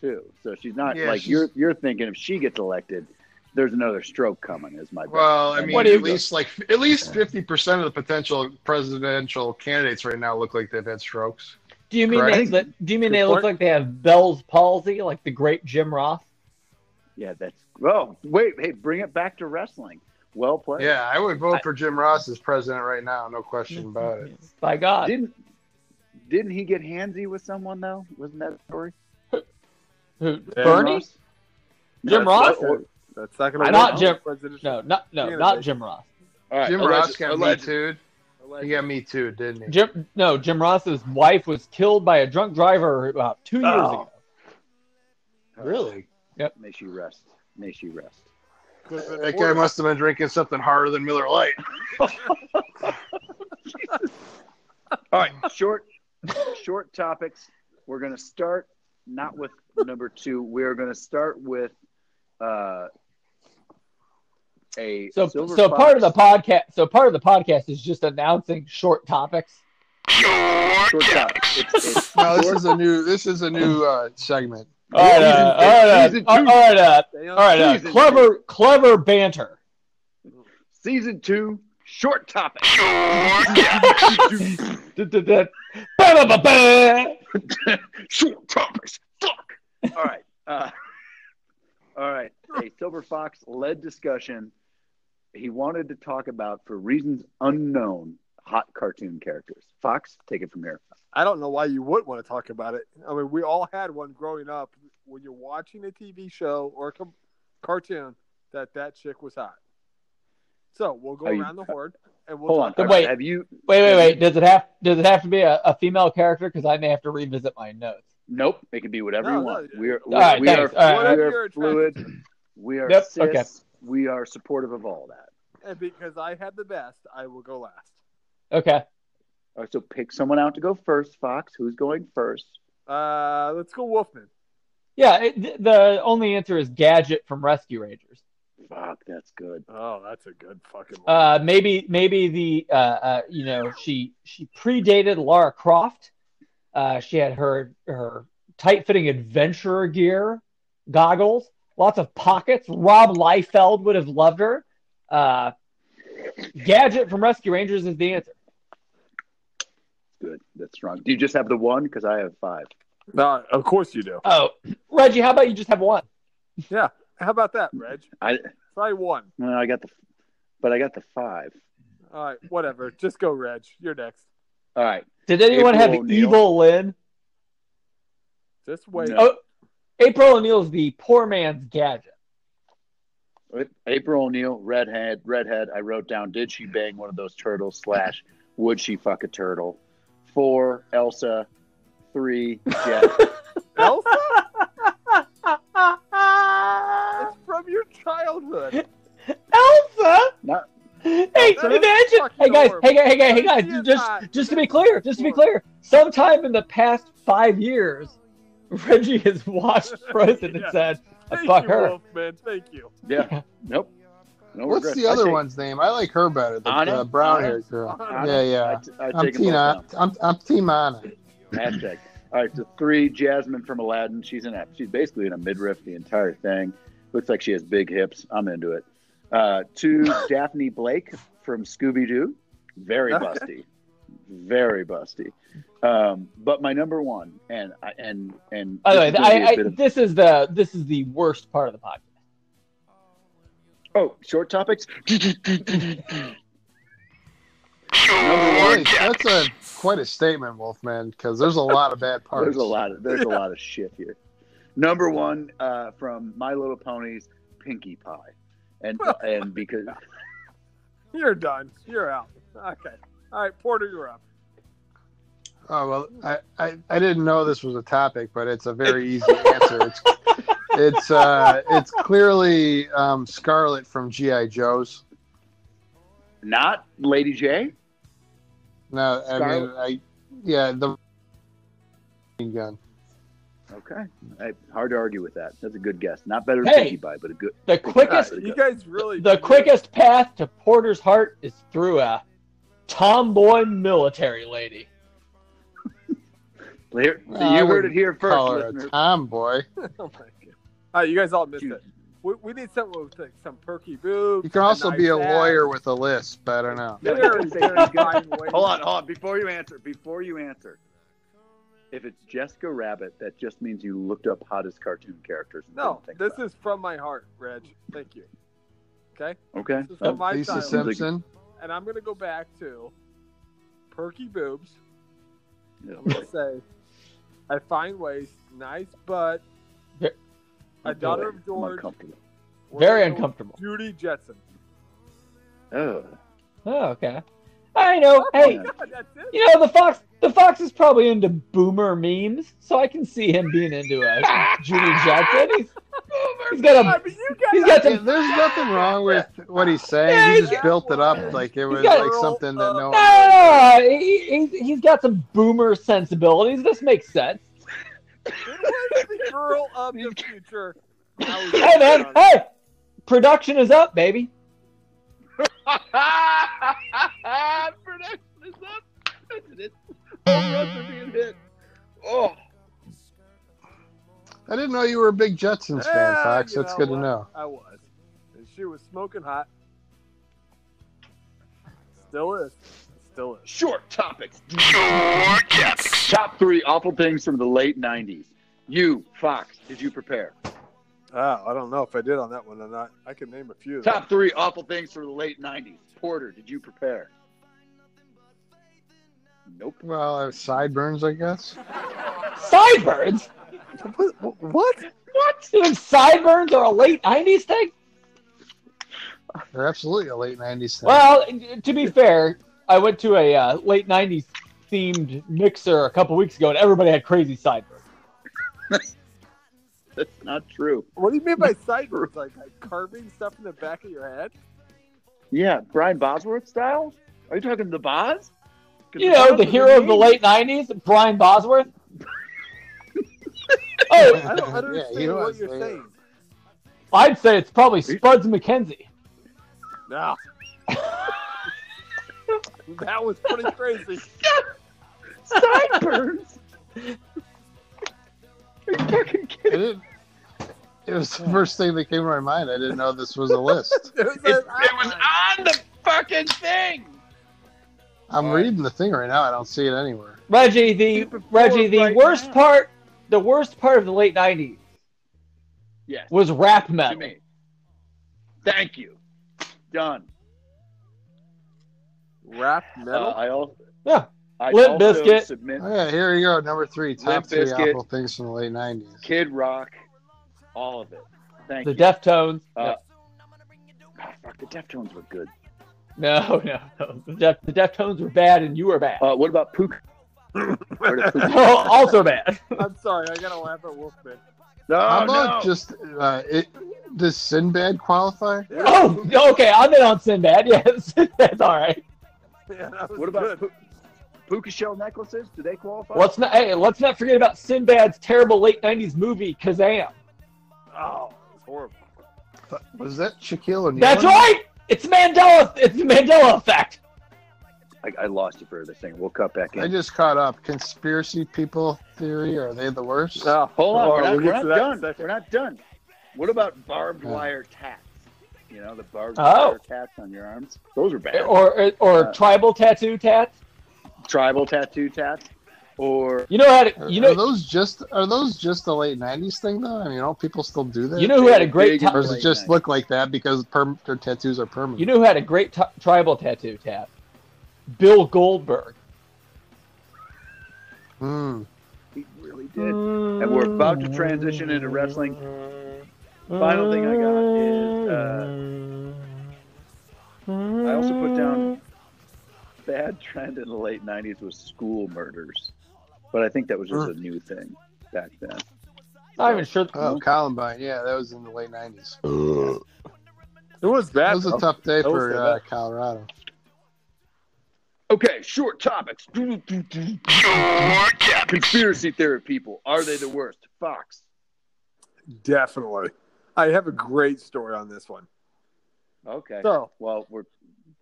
too. So she's not Yeah, like she's- you're you're thinking if she gets elected, there's another stroke coming. Is my bet. Well, I mean, What at least like at least fifty percent of the potential presidential candidates right now look like they've had strokes. Do you mean Correct. they, do you mean Good they look point. like they have Bell's palsy, like the great Jim Ross? yeah, that's. Oh, wait, hey, bring it back to wrestling. Well played. Yeah, I would vote I- for Jim Ross as president right now, no question about it. By God, Didn't didn't he get handsy with someone though? Wasn't that the story? Who, Yeah. Bernie? Ross? Jim No, Ross? that's- or- That's not going to. not Jim- Presidential. No, not no, Yeah, not Jim Ross. all right, Jim alleged- Ross got me alleged- too. He got me too, didn't he? Jim no, Jim Ross's wife was killed by a drunk driver about two years Oh. ago. Really? Yep. May she rest. May she rest. Could've been That guy must have been drinking something harder than Miller Lite. All right, short short topics. We're going to start not with number two. We're going to start with uh, a So silver so part of the podcast so part of the podcast is just announcing short topics. short topics. It's, it's No, this short- is a new. This is a new uh, segment. All right, Season- uh, all right, uh, season two. right, uh, Stay all on right, uh, Season clever clever banter. season two. Short topics. Da-da-da. Short topics. Fuck. All right. Uh, all right. A Silver Fox led discussion. He wanted to talk about, for reasons unknown, hot cartoon characters. Fox, take it from here. I don't know why you would want to talk about it. I mean, we all had one growing up. When you're watching a TV show or a com- cartoon, that that chick was hot. So we'll go Are you- around the horde and we'll Hold on. talk But wait. Have you? Wait, wait, wait. Does it have does it have to be a, a female character? Because I may have to revisit my notes. Nope. It can be whatever No, you no, want. we are. All right, we are, All right. we Whatever are you're fluid. We are Yep, cis. okay. We are supportive of all that. And because I had the best, I will go last. Okay. All right, so pick someone out to go first, Fox. Who's going first? Uh, let's go Wolfman. Yeah. It, the only answer is Gadget from Rescue Rangers. Fuck, that's good. Oh, that's a good fucking one. Uh, maybe maybe the uh, uh, you know she she predated Lara Croft. Uh, she had her her tight fitting adventurer gear, goggles, lots of pockets. Rob Liefeld would have loved her. Uh, Gadget from Rescue Rangers is the answer. Good. That's strong. Do you just have the one? Because I have five. No, of course you do. Oh, Reggie, how about you just have one? Yeah. How about that, Reg? I Try one. No, I got the, but I got the five. All right, whatever. Just go, Reg. You're next. All right. Did anyone April have O'Neil. Evil Lynn? Just wait. No. Oh, April O'Neil is the poor man's Gadget. April O'Neil, redhead, redhead. I wrote down, did she bang one of those turtles? Slash, would she fuck a turtle? Four, Elsa. Three, Jeff. Elsa? it's from your childhood. Elsa. Not, Hey, Elsa? imagine! Hey guys, orb. hey guys, hey guys, hey guys! She is Just, hot. just to be clear, just to be clear, sometime in the past five years, Reggie has watched Frozen and said, Thank fuck you, her. Wolf, man. Thank you. Yeah. nope. No What's regrets. the other take- one's name? I like her better. The, Anna? the brown haired girl. Anna? Yeah, I yeah. t- I I'm take 'em team Anna. I'm, I'm team Anna. Hashtag. All right, so three, Jasmine from Aladdin. She's in a, she's basically in a midriff the entire thing. Looks like she has big hips. I'm into it. Uh, two, Daphne Blake from Scooby Doo. Very busty. Very busty. Um, but my number one, and I and and By the way, this is gonna be a I, I, of- this is the this is the worst part of the podcast. oh, short topics. Really, that's a quite a statement, Wolfman, because there's a lot of bad parts. There's a lot of there's a lot of shit here. Number one uh, from My Little Ponies, Pinkie Pie, and and because You're done. You're out. Okay. All right, Porter, you're up. Oh well, I, I, I didn't know this was a topic, but it's a very easy answer. It's it's uh it's clearly um, Scarlett from GI Joe's. not Lady Jaye. No, I mean I yeah the gun. Okay, I, hard to argue with that. That's a good guess. Not better than Hey! Pinkie Pie, but a good. The quickest There you You guys really the quickest path to Porter's heart is through a tomboy military lady. Here, so I you heard it here first, Call her a tomboy. Oh my god. All right, you guys all missed Dude. it. We, we need something with like, some perky boobs. You can also nice be a ass. lawyer with a lisp. I don't know. Yeah, Very, say very that. fine way. Hold on, hold on. Before you answer, before you answer, if it's Jessica Rabbit, that just means you looked up hottest cartoon characters. No, this about is from my heart, Reg. Thank you. Okay, okay. this is from my Lisa childhood, Simpson. and I'm gonna go back to perky boobs. Yeah. I'm gonna say, I find ways, nice butt, a daughter of I'm George, uncomfortable. Very uncomfortable. Judy Jetson. Oh, Oh, okay. I know. Oh hey, Oh, God, you know the fox. The fox is probably into boomer memes, so I can see him being into uh, a Judy Jetson. He's, he's got I a mean, he's got some there's nothing wrong with what he's saying. Yeah, he he's just got built it up like it was got- like something that no. No, he, he, he's got some boomer sensibilities. This makes sense. It was the girl of the future. Hey, man. Hey, production is up, baby. Production is up. That's it. Home runs are being hit. Oh, I didn't know you were a big Jetsons fan, Yeah, Fox. you That's good to know. I was. And she was smoking hot. Still is. Still is. short topics. Short topics. Top three awful things from the late '90s. You, Fox, did you prepare? Oh, I don't know if I did on that one or not. I can name a few. Top three awful things from the late '90s. Porter, did you prepare? Nope. Well, uh, sideburns, I guess. Sideburns? What? What? What? You think sideburns are a late 90s thing? They're absolutely a late '90s thing. Well, to be fair, I went to a uh, late 90s themed mixer a couple weeks ago and everybody had crazy sideburns. That's not true. What do you mean by sideburns? Like, like carving stuff in the back of your head? Yeah, Brian Bosworth style? Are you talking the Boz? 'Cause You the know, Boz the was hero of the late 90s, Brian Bosworth. oh, I don't Yeah, understand he what you're there. saying. I'd say it's probably Spuds MacKenzie. No. that was pretty crazy. Sideburns? Are you fucking kidding? It was the first thing that came to my mind. I didn't know this was a list. It was, It, it was on the fucking thing. I'm reading the thing right now. I don't see it anywhere. Reggie, the Reggie, the right worst now. part, the worst part of the late 90s Yes, was rap metal. me. Thank you. Done. rap Uh, metal. I also, Yeah. I Limp also Bizkit. submit Oh, yeah, here you go. Number three, top Limp three Bizkit. awful things from the late '90s. Kid Rock, all of it. Thank The you. Deftones. Uh, Ah, fuck, the Deftones were good. No, no, no. The, Def, the Deftones were bad, and you were bad. Uh, what about Pook? Where also bad. I'm sorry, I gotta laugh at Wolfman. no, How about no. just uh, it? Does Sinbad qualify? Oh, okay. I'm in on Sinbad. Yes, that's all right. Yeah, that was What about good. Pook- puka shell necklaces? Do they qualify? Let's not. Hey, let's not forget about Sinbad's terrible late '90s movie Kazam. Oh, it's horrible. Was that Shaquille O'Neal? That's right. It's Mandela. It's the Mandela effect. I, I lost you for the thing. We'll cut back in. I just caught up. Conspiracy people theory are they the worst? No, Hold on, Oh, we're not, we'll we're not to that in a done. second. We're not done. What about barbed Yeah. wire tats? You know, the barbed Oh. wire tats on your arms. Those are bad. Or or, or Uh, tribal tattoo tats. Tribal tattoo tats. Or You know how to. You are know. those just are those just the late '90s thing though? I mean, don't people still do that? You know who had a great. Big- or does it just 90s. look like that because perm- their tattoos are permanent? you know who had a great t- tribal tattoo tat? Bill Goldberg. Hmm. he really did. And we're about to transition into wrestling. Final thing I got is uh, I also put down bad trend in the late '90s was school murders, but I think that was just a new thing back then. Not even sure. Oh, Columbine. Yeah, that was in the late '90s. it was bad. It was a tough day That was for so uh, bad. Colorado. Okay, short topics. Conspiracy theory people are they the worst? Fox. Definitely. I have a great story on this one. Okay. So, Well, we're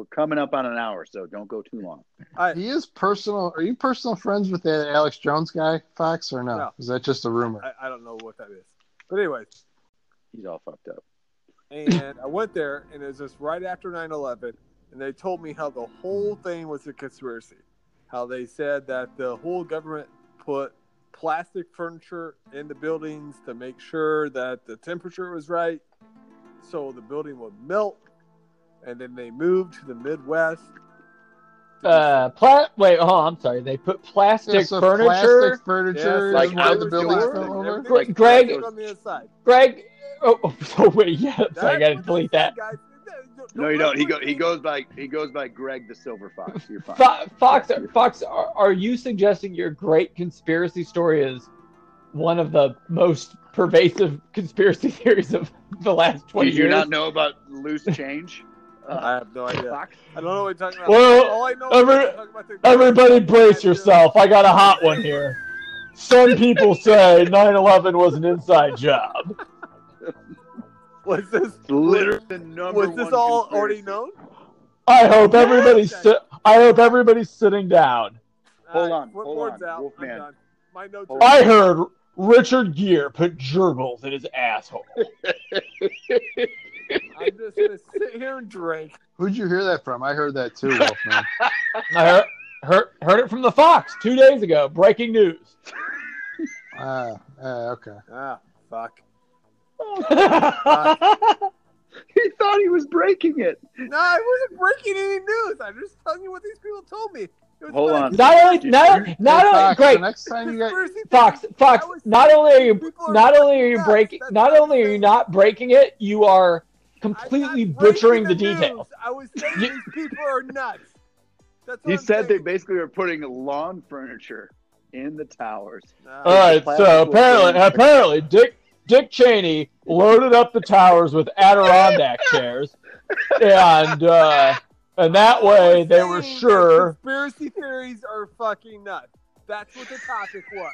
we're coming up on an hour, so don't go too long. I, He is personal. Are you personal friends with that Alex Jones guy, Fox, or no? No. Is that just a rumor? I, I don't know what that is. But anyways, He's all fucked up. and I went there, and it was just right after 9 11, and they told me how the whole thing was a conspiracy. How they said that the whole government put plastic furniture in the buildings to make sure that the temperature was right so the building would melt. And then they moved to the Midwest. Uh, pla- wait, oh, I'm sorry. They put plastic Yeah, so furniture. plastic furniture Yes, is like why the building fell over. Greg- Greg- on the inside. Greg. Oh, oh, so wait, yeah. So I got to delete that. guys. No, you don't. He go he goes by he goes by Greg the Silver Fox. You're fine. Fo- Fox, Fox, are, are you suggesting your great conspiracy story is one of the most pervasive conspiracy theories of the last twenty Did years? Do you not know about loose change? I have no idea. I don't know what you're talking about. Well, All I know every- talking about Everybody brace yourself. I got a hot one here. Some people say 9/11 was an inside job. Was this Literally the number was this one all conspiracy. already known? I hope everybody's si- I hope everybody's sitting down. Hold on, flip hold on, out. Wolfman. I'm done. My notes Hold are. I heard Richard Gere put gerbils in his asshole. I'm just gonna sit here and drink. Who'd you hear that from? I heard that too, Wolfman. I heard, heard heard it from the Fox two days ago. Breaking news. Ah, ah, okay. Ah, fuck. He thought he was breaking it. No, I wasn't breaking any news. I'm just telling you what these people told me. Hold funny. on. not only not Hey, not only Fox, great next time you got Conspiracy Fox. Fox. Not only are you not only are you breaking not only are you not breaking it, you are I'm completely butchering the breaking details. I was saying these people are nuts. That's He I'm said they basically were putting lawn furniture in the towers. Nah. All right, so apparently, burn. apparently, Dick Dick Cheney loaded up the towers with Adirondack chairs, and uh, and that way they were saying that sure. Conspiracy theories are fucking nuts. That's what the topic was.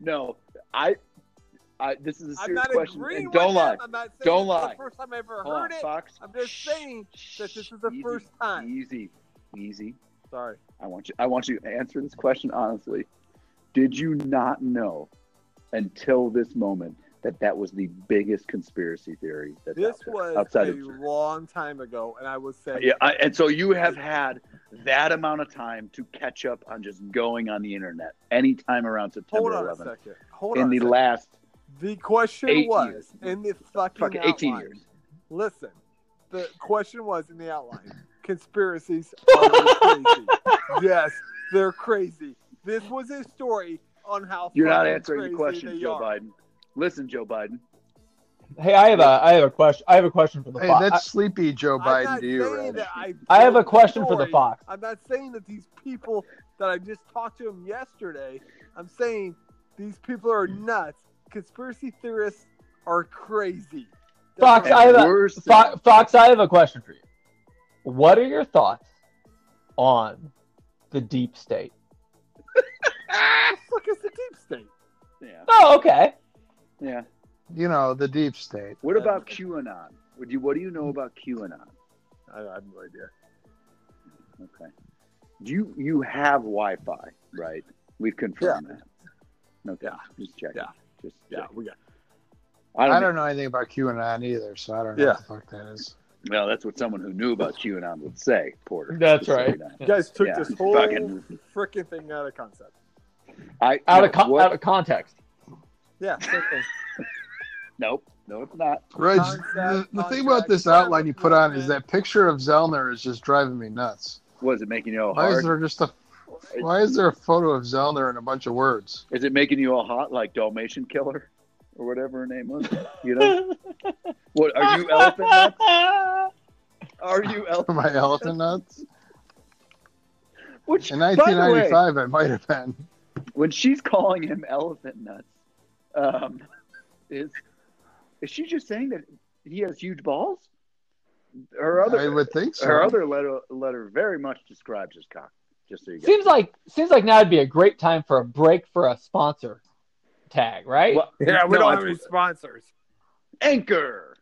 No, I, I. This is a I'm serious not question. agreeing And don't lie. them. I'm not saying Don't this is lie. the first time I ever Hold on, heard it. Fox. I'm just Shh, saying that this is the easy, first time. Easy, easy. Sorry. I want you. I want you to answer this question honestly. Did you not know until this moment that that was the biggest conspiracy theory that This was outside a of long time ago, and I was saying, yeah, I, and so you have had that amount of time to catch up on just going on the internet anytime around September hold on a 11th second. Hold in on. the second. last The question eight was years. in the fucking, fucking 18 years. Listen, the question was in the outline. Conspiracies are crazy. yes, they're crazy. This was a story on how You're not fucking answering the question, Joe are. Biden. Listen, Joe Biden. Hey, I have a I have a question. I have a question for the Hey, Fox. that's sleepy Joe I'm Biden not to you, saying that I, I have a told the question for the. Fox. I'm not saying that these people that I just talked to them yesterday. I'm saying these people are nuts. Conspiracy theorists are crazy. That's Fox, I have a- Fo- Fox, I have a question for you. What are your thoughts on the deep state? What the fuck is the deep state? yeah, Oh, okay. yeah. You know, the deep state. What about QAnon? Would you? What do you know about QAnon? I, I have no idea. Okay. Do you you have Wi-Fi, right? We've confirmed that. Okay. Yeah. Just check. Yeah. Just Yeah, check. we got. I don't, I don't know anything about QAnon either, so I don't know Yeah. what the fuck that is. Well, that's what someone who knew about QAnon would say, Porter. That's right. you guys took Yeah, this whole fucking- freaking thing out of concept. I Out no, of con- out of context. Yeah, same. Nope. No, it's not. Reg, Concept, the, the thing about this whatever, outline you put on is that picture of Zellner is just driving me nuts. Was it making you all Why is there just a why is there a photo of Zellner and a bunch of words? Is it making you all hot like Dalmatian Killer or whatever her name was? You know? what are you elephant nuts? Are you elephant? My elephant nuts? Which, In by the way, 1995, I might have been. when she's calling him elephant nuts, um, is is she just saying that he has huge balls? Her other I would think so. her other letter letter very much describes his cock. Just so you guys. Seems like seems like now would be a great time for a break for a sponsor tag, right? Well, Yeah, we no, don't have any sponsors. Anchor,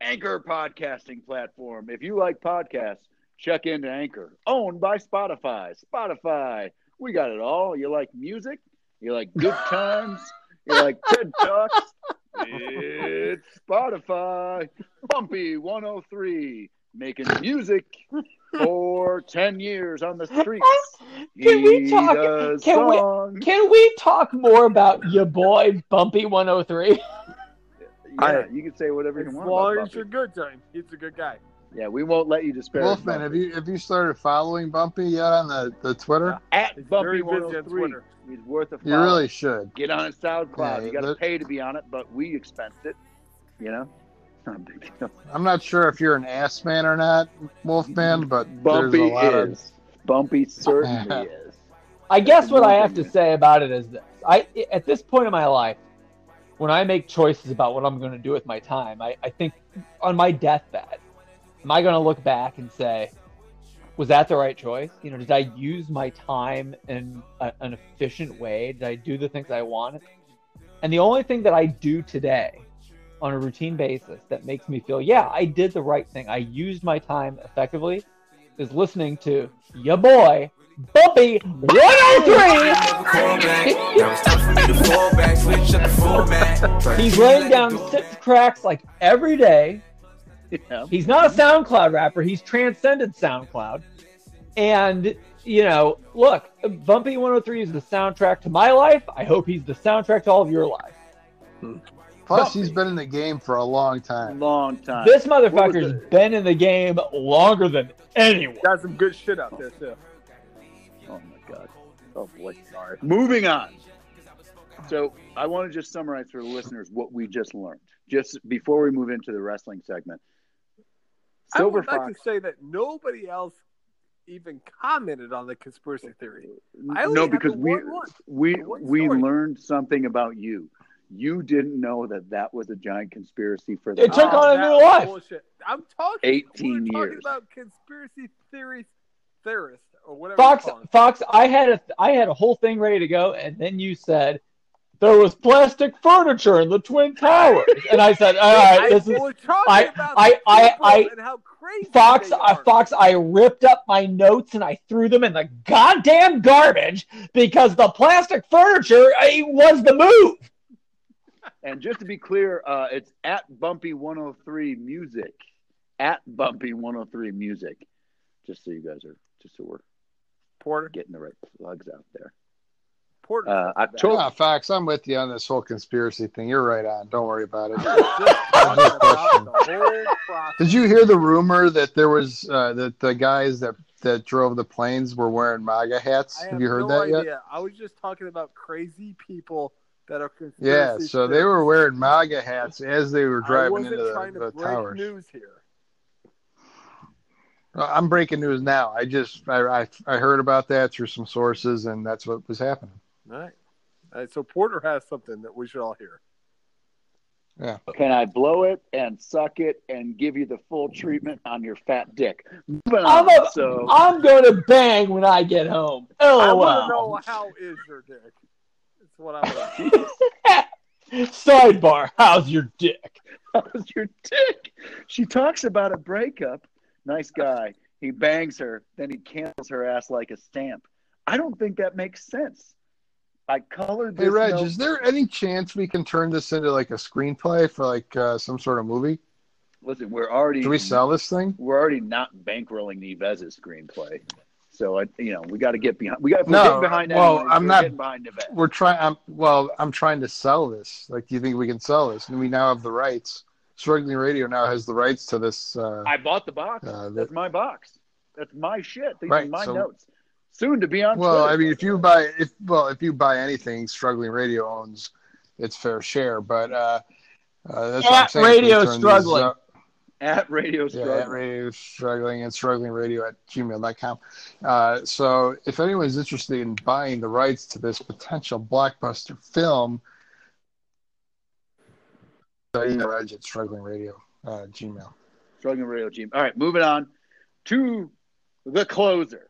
Anchor podcasting platform. If you like podcasts, check into Anchor, owned by Spotify. Spotify, we got it all. You like music? You like good times? You like TED Talks? It's Spotify. Bumpy 103, making music for 10 years on the streets. Can we talk- does can we- Can we talk more about your boy Bumpy 103? Yeah, I- you can say whatever you As want. long About as you're good to him, he's a good guy. Yeah, we won't let you disparage. Wolfman, Bumpy. have you have you started following Bumpy yet on the, the Twitter? At He's Bumpy very busy on 103. He's worth a follow. You really should. get on his SoundCloud. Yeah, you got to pay to be on it, but we expensed it. You know, it's not a big deal. I'm not sure if you're an ass man or not, Wolfman, but Bumpy a lot is. of Bumpy certainly is. I guess what I have One to say about it is this: I at this point in my life, when I make choices about what I'm going to do with my time, I, I think on my deathbed, am I going to look back and say, was that the right choice? You know, did I use my time in a, an efficient way? Did I do the things I wanted? And the only thing that I do today on a routine basis that makes me feel, yeah, I did the right thing. I used my time effectively is listening to your boy, Bumpy 103. He's laying down six cracks like every day. Yeah. He's not a SoundCloud rapper. He's transcended SoundCloud. And, you know, look, Bumpy 103 is the soundtrack to my life. I hope he's the soundtrack to all of your life. Hmm. Plus, he's been in the game for a long time. Long time. This motherfucker's been in the game longer than anyone. Got some good shit out there too. Oh my god. Oh boy. Sorry. Moving on. So I want to just summarize for the listeners what we just learned, just before we move into the wrestling segment. I Silver would like to say that nobody else even commented on the conspiracy theory. I only no, because the we one one. we we learned something about you. You didn't know that that was a giant conspiracy for the It took Oh, on a new life. Bullshit. I'm talking. 18 we're talking about conspiracy theory theorists or whatever. Fox, you call them. Fox, I had a, I had a whole thing ready to go, and then you said there was plastic furniture in the twin towers, and I said, all right, I this is was talking I- about I- I- I- how crazy Fox, I. Fox, I ripped up my notes and I threw them in the goddamn garbage because the plastic furniture was the move. And just to be clear, uh, it's at Bumpy 103 Music. At Bumpy 103 Music. Just so you guys are, just so we're Porter. getting the right plugs out there. Porter. Uh, said October- Yeah, Fox, I'm with you on this whole conspiracy thing. You're right on. Don't worry about it. that. Just talking about the whole process. Did you hear the rumor that there was uh, that the guys that that drove the planes were wearing MAGA hats? I Have you heard no that yet? I was just talking about crazy people that are conspiracy Yeah, so they were wearing MAGA hats as they were driving into the, to the break towers. news here. I'm breaking news now. I just I, I I heard about that through some sources, and that's what was happening. All right. All right. So Porter has something that we should all hear. Yeah. Can I blow it and suck it and give you the full treatment on your fat dick? Moving I'm on. a- so I'm going to bang when I get home. Oh, I want to wow. know how is your dick. That's what I want. Sidebar: How's your dick? How's your dick? She talks about a breakup. Nice guy. He bangs her, then he cancels her ass like a stamp. I don't think that makes sense. I colored this. Hey, Reg, note- is there any chance we can turn this into like a screenplay for like uh, some sort of movie? Listen, we're already Do we sell this thing? We're already not bankrolling Nivez's screenplay, so I, you know, we got to get behind. We got No, we're getting behind. well, anyone, I'm not- getting behind Nives. We're trying. I'm well. I'm trying to sell this. Like, do you think we can sell this? And we now have the rights. Struggling Radio now has the rights to this. Uh, I bought the box. Uh, That's my box. That's my shit. These are my so- notes. Soon to be on. well, Twitter. I mean, if you buy, if well, if you buy anything, Struggling Radio owns its fair share. But uh, uh, that's what I'm saying. Radio turn these, Struggling. uh, at Radio Yeah, at radio struggling and struggling radio at gmail.com. Uh, so if anyone's interested in buying the rights to this potential blockbuster film, Reg at struggling radio uh, gmail. Struggling Radio Team. All right, moving on to the closer.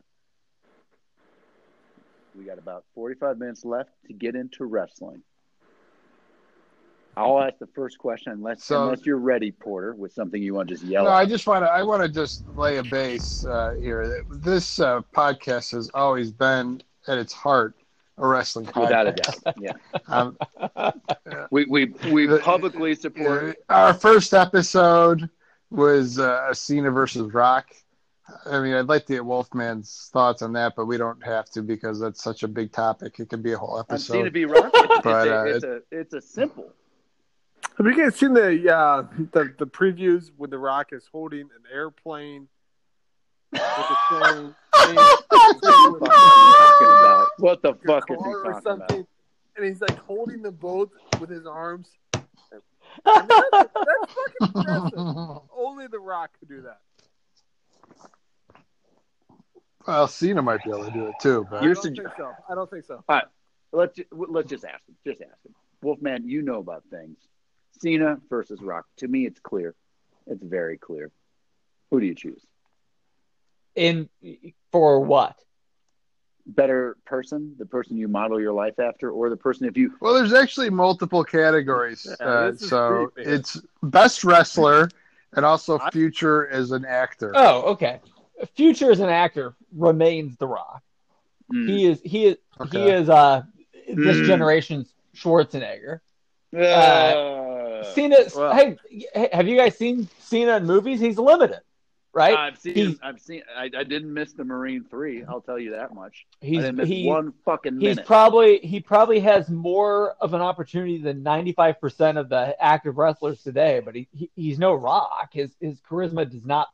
We got about 45 minutes left to get into wrestling. I'll ask the first question unless So- unless you're ready, Porter, with something you want to just yell No, at. I just want to I want to just lay a base uh, here. This uh, podcast has always been at its heart a wrestling podcast. Without a doubt. Yeah. Um, We we we The- publicly support Our first episode was uh, Cena versus Rock. I mean, I'd like to get Wolfman's thoughts on that, but we don't have to because that's such a big topic. It could be a whole on Cena episode. v. Rock. But, it's, a, uh, it's, a, it's a simple. Have you guys seen the uh, the the previews when The Rock is holding an airplane with a train? What the fuck is he talking about? and he's like holding them both with his arms. I mean, that's, that's fucking impressive. Only The Rock could do that. well, Cena might be able to do it too, but I You're don't sugge- think so. I don't think so. All right, Let's let's just ask him. Just ask him. Wolfman, you know about things. Cena versus Rock. To me, it's clear. It's very clear. Who do you choose? In for what? Better person, the person you model your life after, or the person if you well, there's actually multiple categories. Yeah, uh, so creepy. it's best wrestler and also I- future as an actor. Oh, okay. Future as an actor remains The Rock. Mm. He is he is he is uh this Mm. generation's Schwarzenegger. Uh, Cena, well- hey, have you guys seen Cena in movies? He's limited, right? I've seen. Him- I've seen. I, I didn't miss the Marine Three. I'll tell you that much. He's he, one fucking he's probably he probably has more of an opportunity than 95% of the active wrestlers today but he, he he's no rock his his charisma does not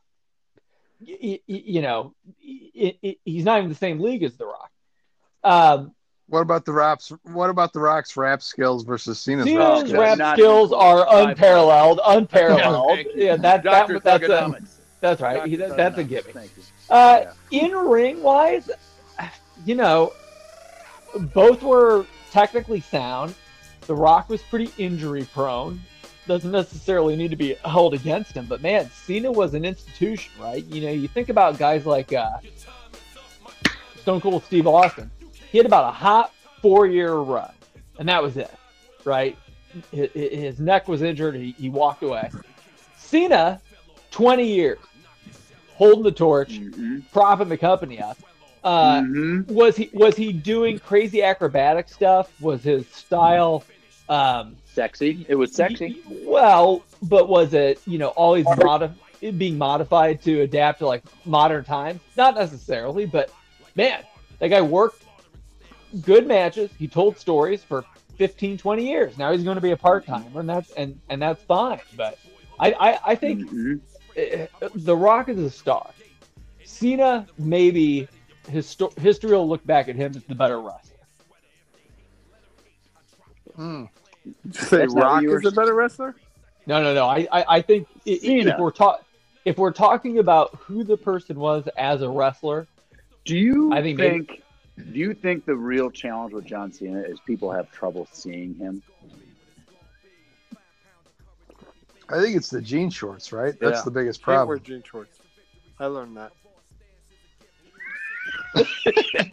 y- y- you know he's not even the same league as the rock um What about the raps? What about the Rock's rap skills versus Cena's rap Cena's skills? rap- rap Not skills even are unparalleled unparalleled Thank yeah that, that Dr. that's a, that's right he, that, that's a Thuganomics. gimme Thank you. Uh, Yeah. in ring wise, you know, both were technically sound. The Rock was pretty injury prone. Doesn't necessarily need to be held against him, but man, Cena was an institution, right? You know, you think about guys like uh, Stone Cold Steve Austin. He had about a hot four year run, and that was it, right? His, his neck was injured. He, he walked away. Cena, 20 years, holding the torch, Mhm. propping the company up. Uh, Mhm. was he was he doing crazy acrobatic stuff? Was his style um, Sexy. It was sexy. well, but was it you know always modi- being modified to adapt to like modern times? Not necessarily, but man, that guy worked good matches. He told stories for 15, 20 years. Now he's going to be a part timer, and that's and and that's fine. But I I, I think Mhm. uh, The Rock is a star. Cena, maybe histo- history will look back at him as the better wrestler. Hmm. Did you say That's Rock is a better wrestler? No, no, no. I, I, I think i- i- Cena. if we're ta- if we're talking about who the person was as a wrestler, Do you I think think? Maybe- do you think the real challenge with John Cena is people have trouble seeing him? I think it's the jean shorts, right? That's the biggest Can't wear problem. jean shorts. I learned that.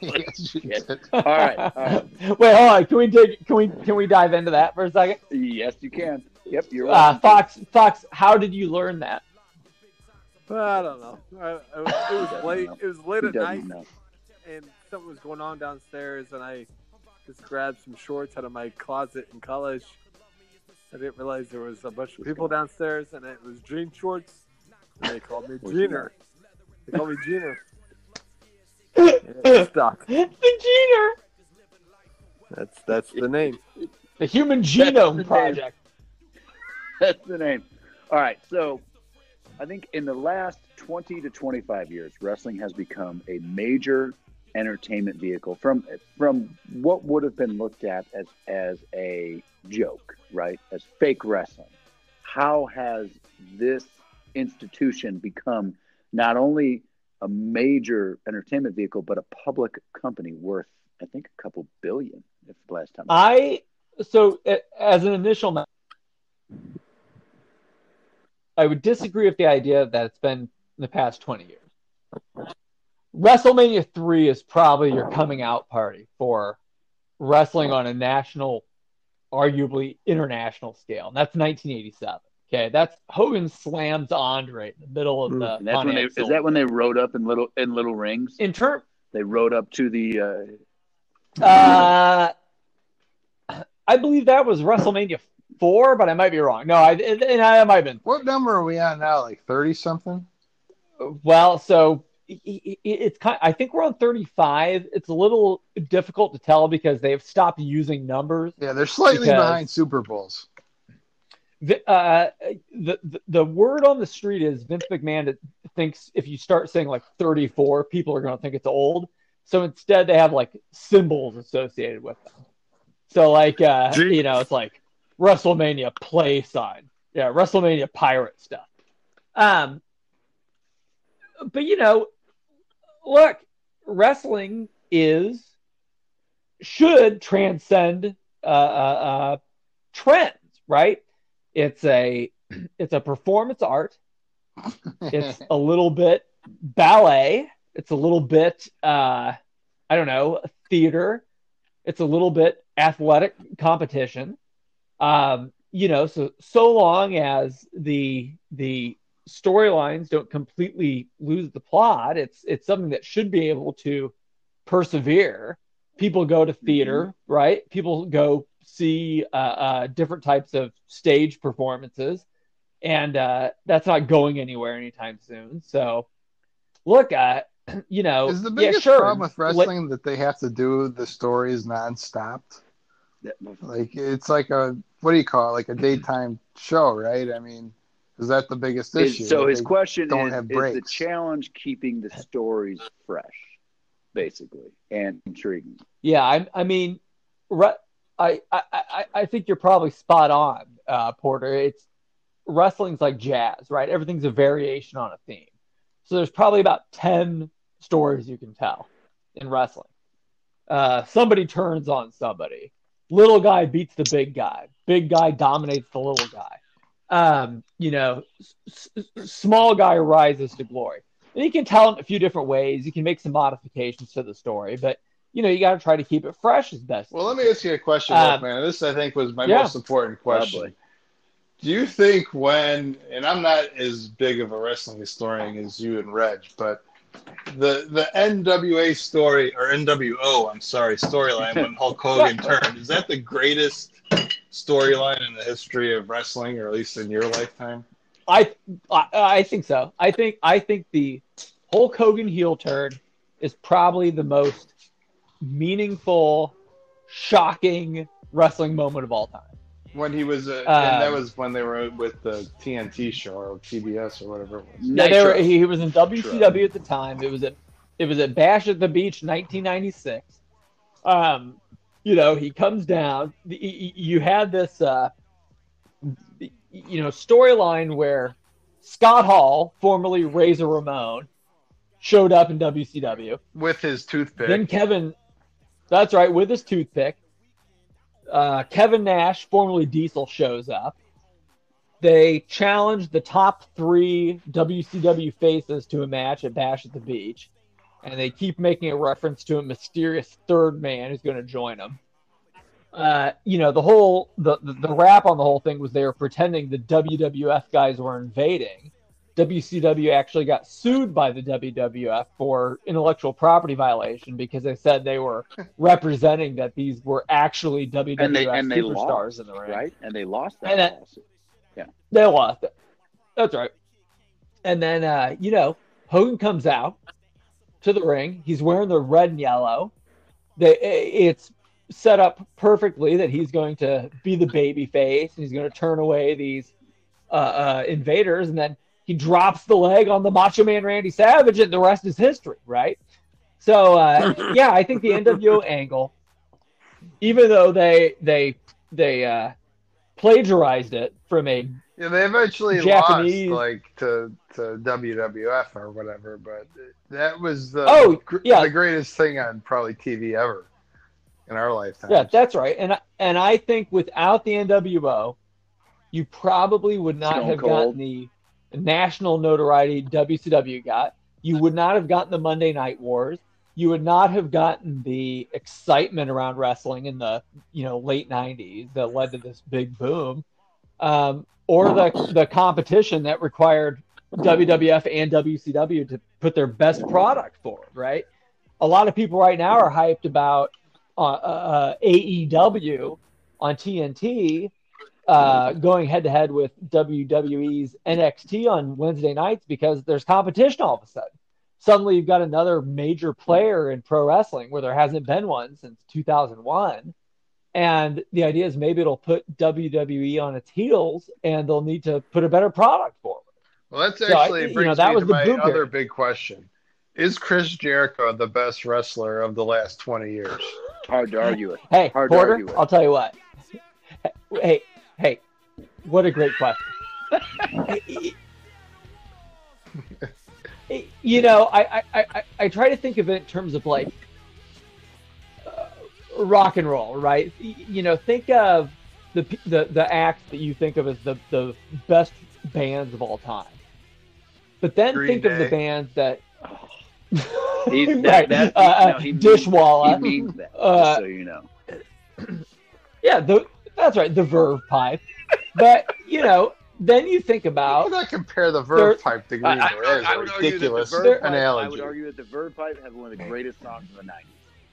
Yes, you did. All right, all right. Wait, hold on. Can we dig? Can we can we dive into that for a second? Yes, you can. Yep, you're Uh. Fox, Fox, how did you learn that? I don't know. I, I, it was late. It was late at night, know? and something was going on downstairs, and I just grabbed some shorts out of my closet in college. I didn't realize there was a bunch of people downstairs, and it was jean shorts. And they called me What's Jeaner. They called me Jeaner. And stuck. the Gener, That's that's the name. the Human the Genome name. Project. That's the name. All right, so I think in the last 20 to 25 years, wrestling has become a major entertainment vehicle from from what would have been looked at as as a joke, right? As fake wrestling. How has this institution become not only a major entertainment vehicle, but a public company worth, I think, a couple billion. If the last time I so uh, as an initial, I would disagree with the idea that it's been in the past twenty years. WrestleMania three is probably your coming out party for wrestling on a national, arguably international scale, and that's 1987. Okay, that's Hogan slams Andre in the middle of the. And that's when they, is that when they rode up in little in little rings? in term They rode up to the. Uh, Uh, I believe that was WrestleMania four, but I might be wrong. No, I and and I might have been. What number are we on now? Like thirty something? Well, so i- i- it's kind. I think we're on thirty five. It's a little difficult to tell because they've stopped using numbers. Yeah, they're slightly behind Super Bowls. The, uh, the the the word on the street is Vince McMahon thinks if you start saying like thirty four, people are going to think it's old. So instead, they have like symbols associated with them. So like uh, Gee. you know, it's like WrestleMania play sign, yeah, WrestleMania pirate stuff. Um, but you know, look, wrestling is should transcend uh, uh, uh, trends, right? It's a it's a performance art. It's a little bit ballet. It's a little bit uh, I don't know theater. It's a little bit athletic competition. Um, you know, so so long as the the storylines don't completely lose the plot, it's it's something that should be able to persevere. People go to theater, right? People go see uh, uh, different types of stage performances, and uh, that's not going anywhere anytime soon. So, look, uh, you know, Is the yeah, biggest sure, problem with let- wrestling that they have to do the stories nonstop? Like it's like a what do you call it? Like a daytime show, right? I mean, is that the biggest is- issue? so his they question don't is, have is the challenge keeping the stories fresh, basically, and intriguing. Yeah, I, I mean, re- I, I, I, I think you're probably spot on, uh, Porter. It's wrestling's like jazz, right? Everything's a variation on a theme. So there's probably about ten stories you can tell in wrestling. Uh, somebody turns on somebody. Little guy beats the big guy. Big guy dominates the little guy. Um, you know, s- small guy rises to glory. And you can tell it a few different ways. You can make some modifications to the story, but you know, you got to try to keep it fresh as best. Well, let me ask you a question, Um, man. This I think was my yeah. most important question. Probably. Do you think when, and I'm not as big of a wrestling historian as you and Reg, but the the NWA story or NWO, I'm sorry, storyline when Hulk Hogan turned, is that the greatest storyline in the history of wrestling, or at least in your lifetime? I, I I think so. I think I think the Hulk Hogan heel turn is probably the most meaningful, shocking wrestling moment of all time. When he was, uh, Um, and that was when they were with the TNT show or TBS or whatever it was. Yeah, they were, Nitro. he was in WCW at the time. It was at it was at Bash at the Beach, 1996. Um, you know, he comes down. You had this, uh, you know, storyline where Scott Hall, formerly Razor Ramon, showed up in WCW. With his toothpick. Then Kevin, that's right, with his toothpick. Uh, Kevin Nash, formerly Diesel, shows up. They challenge the top three WCW faces to a match at Bash at the Beach. And they keep making a reference to a mysterious third man who's going to join them. Uh, you know, the whole the, the the rap on the whole thing was they were pretending the WWF guys were invading. WCW actually got sued by the WWF for intellectual property violation because they said they were representing that these were actually WWF and they and they superstars lost, in the ring. right? And they lost that And that- lawsuit. They lost it. That's right. And then, uh, you know, Hogan comes out to the ring. He's wearing the red and yellow. They, it's set up perfectly that he's going to be the baby face and he's going to turn away these uh, uh, invaders. And then he drops the leg on the Macho Man Randy Savage, and the rest is history, right? So, uh, yeah, I think the NWO angle, even though they they they uh, plagiarized it from a Yeah, they eventually Japanese- lost like to to WWF or whatever, but that was the Oh, gr- yeah. the greatest thing on probably TV ever in our lifetime. Yeah, that's right. And I- and I think without the NWO, you probably would not Stone have Cold. gotten the national notoriety WCW got. You would not have gotten the Monday Night Wars. You would not have gotten the excitement around wrestling in the you know late '90s that led to this big boom, um, or the the competition that required WWF and WCW to put their best product forward. Right. A lot of people right now are hyped about uh, uh, AEW on TNT uh, going head to head with WWE's NXT on Wednesday nights because there's competition all of a sudden. Suddenly, you've got another major player in pro wrestling where there hasn't been one since 2001. And the idea is maybe it'll put WWE on its heels and they'll need to put a better product forward. Well, that's So I- actually you brings know, that me was to the my boom other period. big question: Is Chris Jericho the best wrestler of the last twenty years? Hard to argue it. Hey, Hard to Porter, argue with. I'll tell you what. Hey, hey, what a great question. you know, I, I, I, I try to think of it in terms of like uh, rock and roll, right? You know, think of the the the acts that you think of as the the best bands of all time, but then Green think of the bands that. He's, right. that, that, uh, uh, no, he means- Dishwalla. He means that, Uh, just so you know. Yeah, the, that's right, the Verve pipe. But you know, then you think How about would I compare the There- Verve pipe to Green Day? That is I a would argue that the ridiculous Verve Pipe, I would argue that the Verve Pipe have one of the greatest songs of the '90s.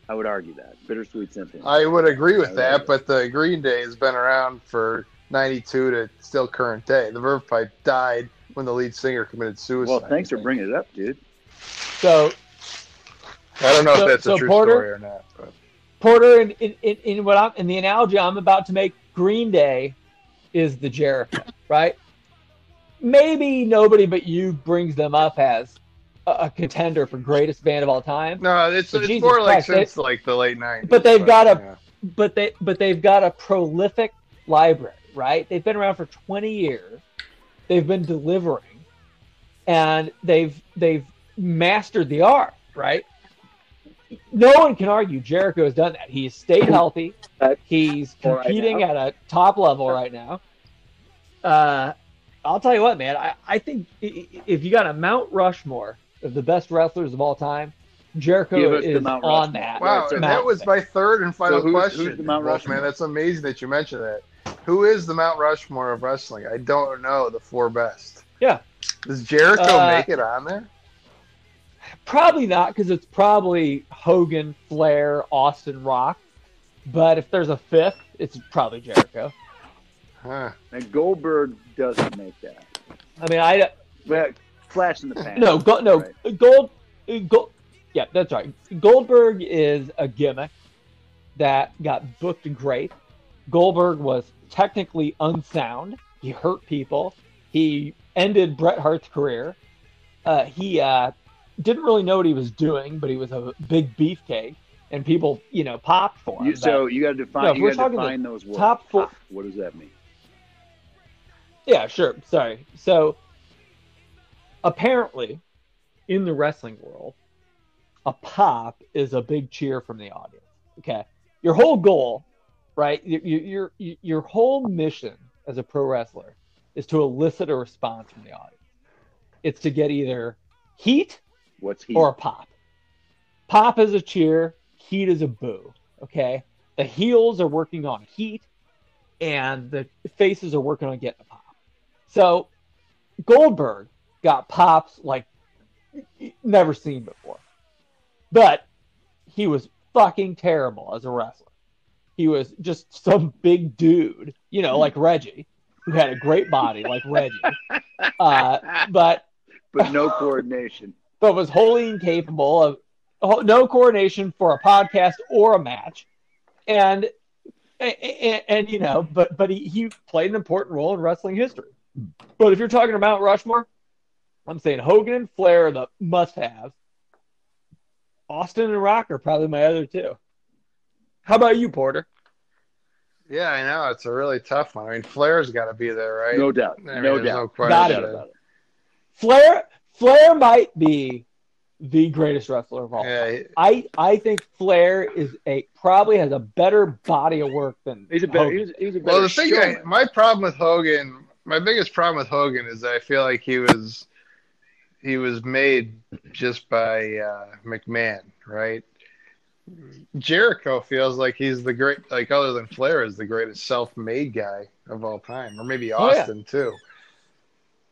I would argue that Bittersweet Symphony. I would agree with I that, like but the Green Day has been around for 92 to still current day. The Verve Pipe died when the lead singer committed suicide. well, thanks for bringing it up, dude. so I don't know So- if that's so a true Porter- story or not. But. Porter in, in, in, in what I'm in the analogy I'm about to make, Green Day is the Jericho, right? Maybe nobody but you brings them up as a, a contender for greatest band of all time. No, it's, But it's Jesus more like since like the late 90s. But they've got a- yeah. but they but they've got a prolific library, right? They've been around for 20 years. They've been delivering, and they've they've mastered the art, right? No one can argue Jericho has done that. He's stayed healthy. He's For right competing at a top level right now. Uh, I'll tell you what, man. I, I think i- i- if you got a Mount Rushmore of the best wrestlers of all time, Jericho Give us the is Mount on that. Wow, so and Mount that was thing. my third and final So who's- question. who's the Mount Wolfman. Rushmore? That's amazing that you mentioned that. Who is the Mount Rushmore of wrestling? I don't know the four best. Yeah. Does Jericho Uh, make it on there? Probably not, because it's probably Hogan, Flair, Austin, Rock. But if there's a fifth, it's probably Jericho. Huh. And Goldberg doesn't make that. I mean, I Well, flash in the pan. no, go, no, Right. Gold, Gold. Yeah, that's right. Goldberg is a gimmick that got booked great. Goldberg was technically unsound. He hurt people. He ended Bret Hart's career. Uh, he uh, didn't really know what he was doing, but he was a big beefcake, and people, you know, popped for him. You, so you got to define. No, if you we're got to talking the define those words. top four- Pop. What does that mean? Yeah, sure. Sorry. So apparently, in the wrestling world, a pop is a big cheer from the audience. Okay, your whole goal, right? Your your, your whole mission as a pro wrestler is to elicit a response from the audience. It's to get either heat What's he? or a pop. Pop is a cheer, Heat is a boo. Okay, the heels are working on Heat, and the faces are working on getting a pop. So Goldberg got pops like never seen before, but he was fucking terrible as a wrestler. He was just some big dude, you know, like Reggie, who had a great body like Reggie, uh, but but no coordination. But was wholly incapable of no coordination for a podcast or a match, and and, and you know, but but he, he played an important role in wrestling history. But if you're talking about Rushmore, I'm saying Hogan and Flair are the must-haves. Austin and Rock are probably my other two. How about you, Porter? Yeah, I know it's a really tough one. I mean, Flair's got to be there, right? No doubt. I mean, no doubt. no question Got it. about it. Flair Flair might be the greatest wrestler of all time. Yeah, he- I I think Flair is a probably has a better body of work than He's a better. Hogan. He was, he was a better Well, the thing, I, my problem with Hogan, my biggest problem with Hogan is that I feel like he was, he was made just by uh, McMahon, right? Jericho feels like he's the great, like other than Flair, is the greatest self-made guy of all time, or maybe Oh, yeah. Austin too.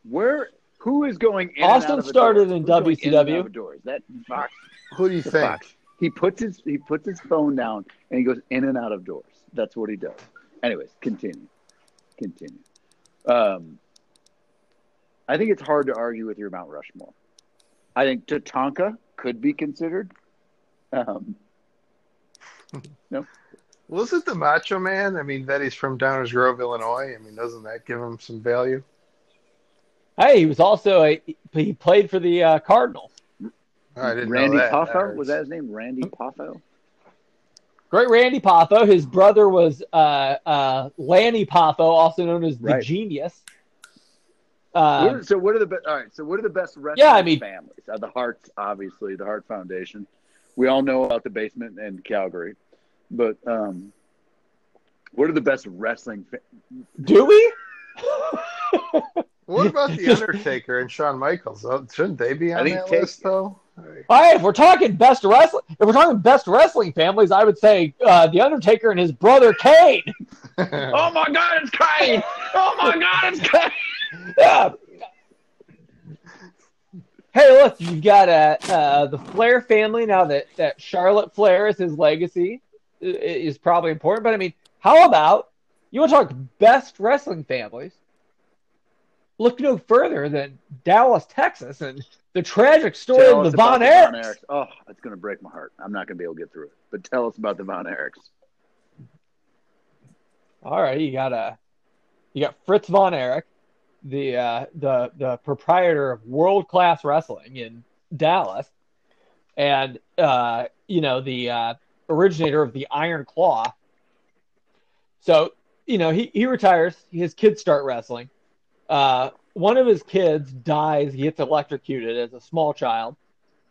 Where? Who is going in Austin and out of started in Who's going in and out WCW? of a door? Is that Fox? Who do you think? Fox. He puts his he puts his phone down and he goes in and out of doors. That's what he does. Anyways, continue. Continue. Um, I think it's hard to argue with your Mount Rushmore. I think Tatanka could be considered. Um, Well, isn't the Macho Man? I mean, that he's from Downers Grove, Illinois. I mean, doesn't that give him some value? Hey, he was also a he played for the uh, Cardinals. I didn't Randy know that. Poffo That was that his name? Randy Poffo. Great Randy Poffo. His brother was uh, uh, Lanny Poffo, also known as the Right. Genius. What Uh, are- so what are the best? All right. So what are the best wrestling Yeah, I mean- families? Uh, the Hearts, obviously, the Hart Foundation. We all know about the basement in Calgary, but um, what are the best wrestling? Fa- do we? What about the Undertaker and Shawn Michaels? Oh, Shouldn't they be on think that take- list though? All right, if we're talking best wrestling, if we're talking best wrestling families, I would say uh, the Undertaker and his brother Kane. oh my God, it's Kane! Oh my God, it's Kane! Yeah. Hey, look, you've got uh, uh, the Flair family now that, that Charlotte Flair is his legacy is probably important. But I mean, how about you want to talk best wrestling families? Look no further than Dallas, Texas, and the tragic story Tell of the Von Erichs. Erichs. Oh, it's going to break my heart. I'm not going to be able to get through it. But tell us about the Von Erichs. All right, you got a, you got Fritz von Erich, the uh, the the proprietor of World Class Wrestling in Dallas, and uh, you know the uh, originator of the Iron Claw. So you know he he retires. His kids start wrestling. Uh, one of his kids dies. He gets electrocuted as a small child.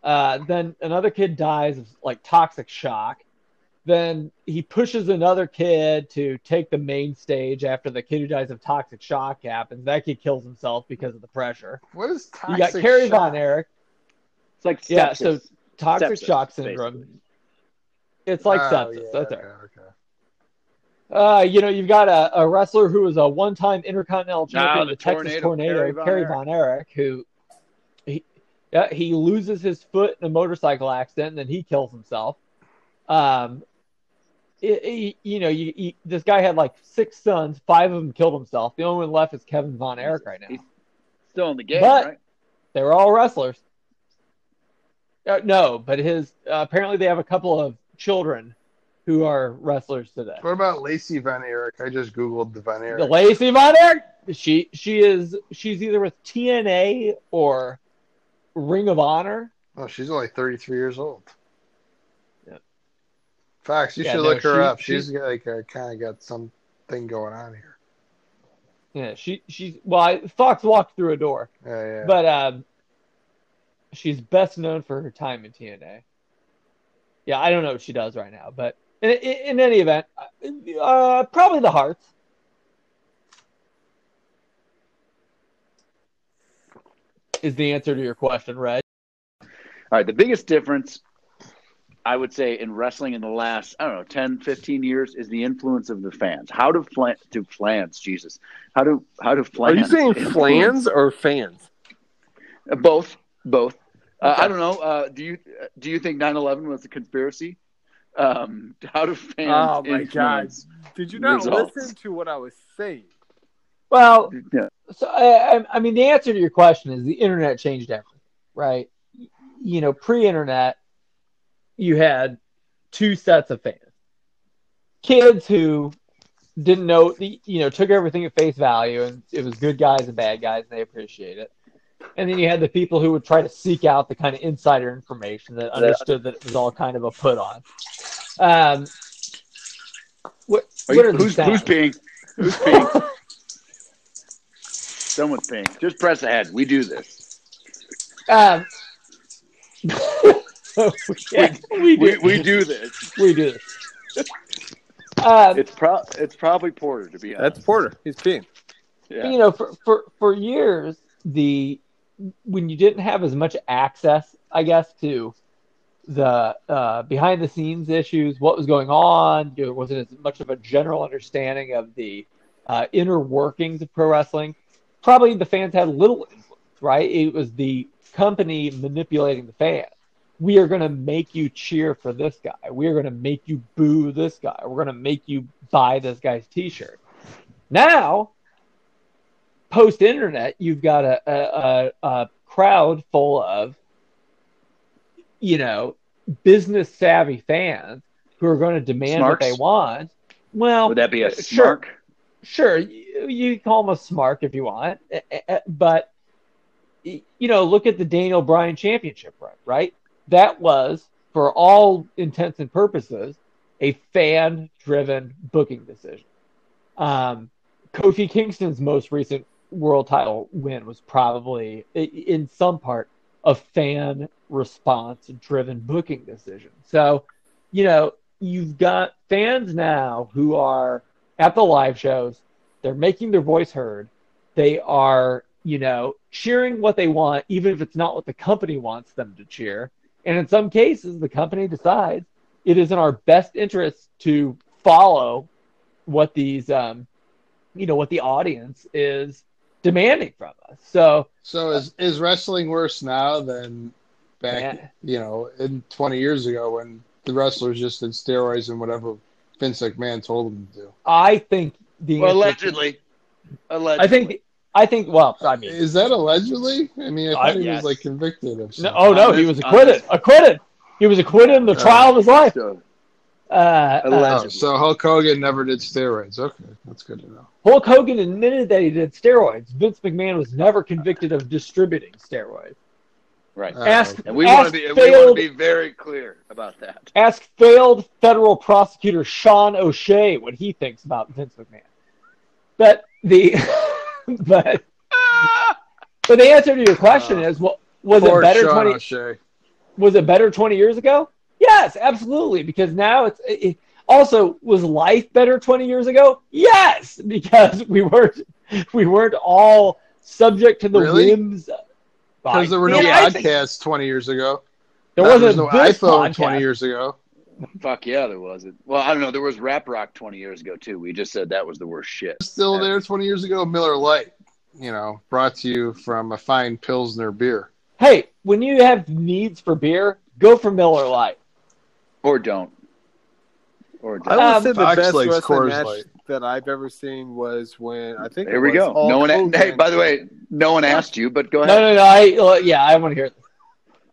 Uh, then another kid dies of like toxic shock then he pushes another kid to take the main stage after the kid who dies of toxic shock happens. That kid kills himself because of the pressure. What is toxic You got Kerry shock? Von Erich, It's like sepsis. Yeah, so toxic Sepsis, shock syndrome. basically. It's like Oh, sepsis. yeah, That's okay, it. okay. Uh, you know, you've got a, a wrestler who was a one-time Intercontinental Champion, Ah, the, the Texas Tornado, Tornado, Kerry Von. Von Erich, who he he loses his foot in a motorcycle accident, and then he kills himself. Um, it, it- you know, you, you, this guy had like six sons, five of them killed himself. The only one left is Kevin Von Erich right now. He's still in the game, But- right? They were all wrestlers. Uh, no, but his uh, apparently they have a couple of children who are wrestlers today. What about Lacey Von Erich? I just googled the Von Erich. The Lacey Von Erich. She she is she's either with TNA or Ring of Honor. Oh, she's only 33 years old. Yeah. Fox, you Yeah, should no, look her she- up. She's, She's like uh, kind of got something going on here. Yeah, she she's well. I, Fox walked through a door, Yeah, yeah. but um, she's best known for her time in TNA. Yeah, I don't know what she does right now, but in, in, in any event, uh, probably the Hearts. Is the answer to your question, Red? All right. The biggest difference I would say in wrestling in the last, I don't know, 10, 15 years is the influence of the fans. How do flan do flans, Jesus. How do how do flans. Are you saying influence- flans or fans? Uh, Both, both. Uh, I don't know. Uh, do you do you think 9/11 was a conspiracy? Um, how do fans? Oh my God. Did you not Results. listen to what I was saying? Well, Yeah. so I, I- I mean, the answer to your question is the internet changed everything, right? You know, pre-internet, you had two sets of fans: kids who didn't know, the, you know, took everything at face value, and it was good guys and bad guys, and they appreciate it. And then you had the people who would try to seek out the kind of insider information that understood that it was all kind of a put on. Um, what, Are what you- are who's, sounds? who's peeing? Who's peeing? Someone's peeing. Just press ahead. We do this. Um, yeah, we, do. We, we do this. We do this. Um, It's pro. It's probably Porter to be honest. That's Porter. He's peeing. yeah. You know, for, for, for years, the when you didn't have as much access, I guess, to the uh, behind the scenes issues, what was going on, there wasn't as much of a general understanding of the uh, inner workings of pro wrestling. Probably the fans had little influence, right? It was the company manipulating the fans. We are going to make you cheer for this guy. We are going to make you boo this guy. We're going to make you buy this guy's T-shirt. Now, post internet, you've got a, a, a, crowd full of, you know, business savvy fans who are going to demand what they want. Well, Would that be a sure, smark? sure, you, you call him a smart if you want, eh, eh, eh, but you know, look at the Daniel Bryan Championship run, right? That was, for all intents and purposes, a fan-driven booking decision. Um, Kofi Kingston's most recent world title win was probably, in some part, a fan response-driven booking decision. So, you know, you've got fans now who are at the live shows. They're making their voice heard. They are, you know, cheering what they want, even if it's not what the company wants them to cheer. And in some cases, the company decides it is in our best interest to follow what these, um, you know, what the audience is demanding from us. So, So is is wrestling worse now than back, Yeah. you know, in 20 years ago when the wrestlers just did steroids and whatever Vince McMahon told them to do? I think the Well, answer- allegedly. Allegedly. I think, I think, well, I mean, Is that allegedly? I mean, I thought I- he yes. was like convicted of no, oh no, he was acquitted. Acquitted. He was acquitted in the Uh, trial of his life. So, Uh, uh, Allegedly. Oh, so Hulk Hogan never did steroids. Okay, that's good to know. Hulk Hogan admitted that he did steroids. Vince McMahon was never convicted of distributing steroids. right. Uh, Ask, and we want ask to be. and We want to be very clear about that. ask failed federal prosecutor Sean O'Shea what he thinks about Vince McMahon. But the but but the answer to your question is, what was it better Sean twenty? O'Shea. was it better 20 years ago? Yes, absolutely. Because now it's it, it- also was life better 20 years ago? Yes, because we weren't we weren't all subject to the Really? whims. Because there were no Yeah, I think- podcasts 20 years ago. There Uh, wasn't there was no this iPhone podcast. 20 years ago. Fuck yeah, there wasn't. Well, I don't know. There was rap rock 20 years ago too. We just said that was the worst shit. Still there 20 years ago, Miller Lite. You know, brought to you from a fine Pilsner beer. Hey, when you have needs for beer, go for Miller Lite. Or don't. Or I don't. would Um, say the Fox best likes wrestling Coors match Light. that I've ever seen was when I think There it we was go. Hulk No one. Hogan. Hey, by the way, no one asked you, but go ahead. no, no. I uh, yeah, I want to hear it.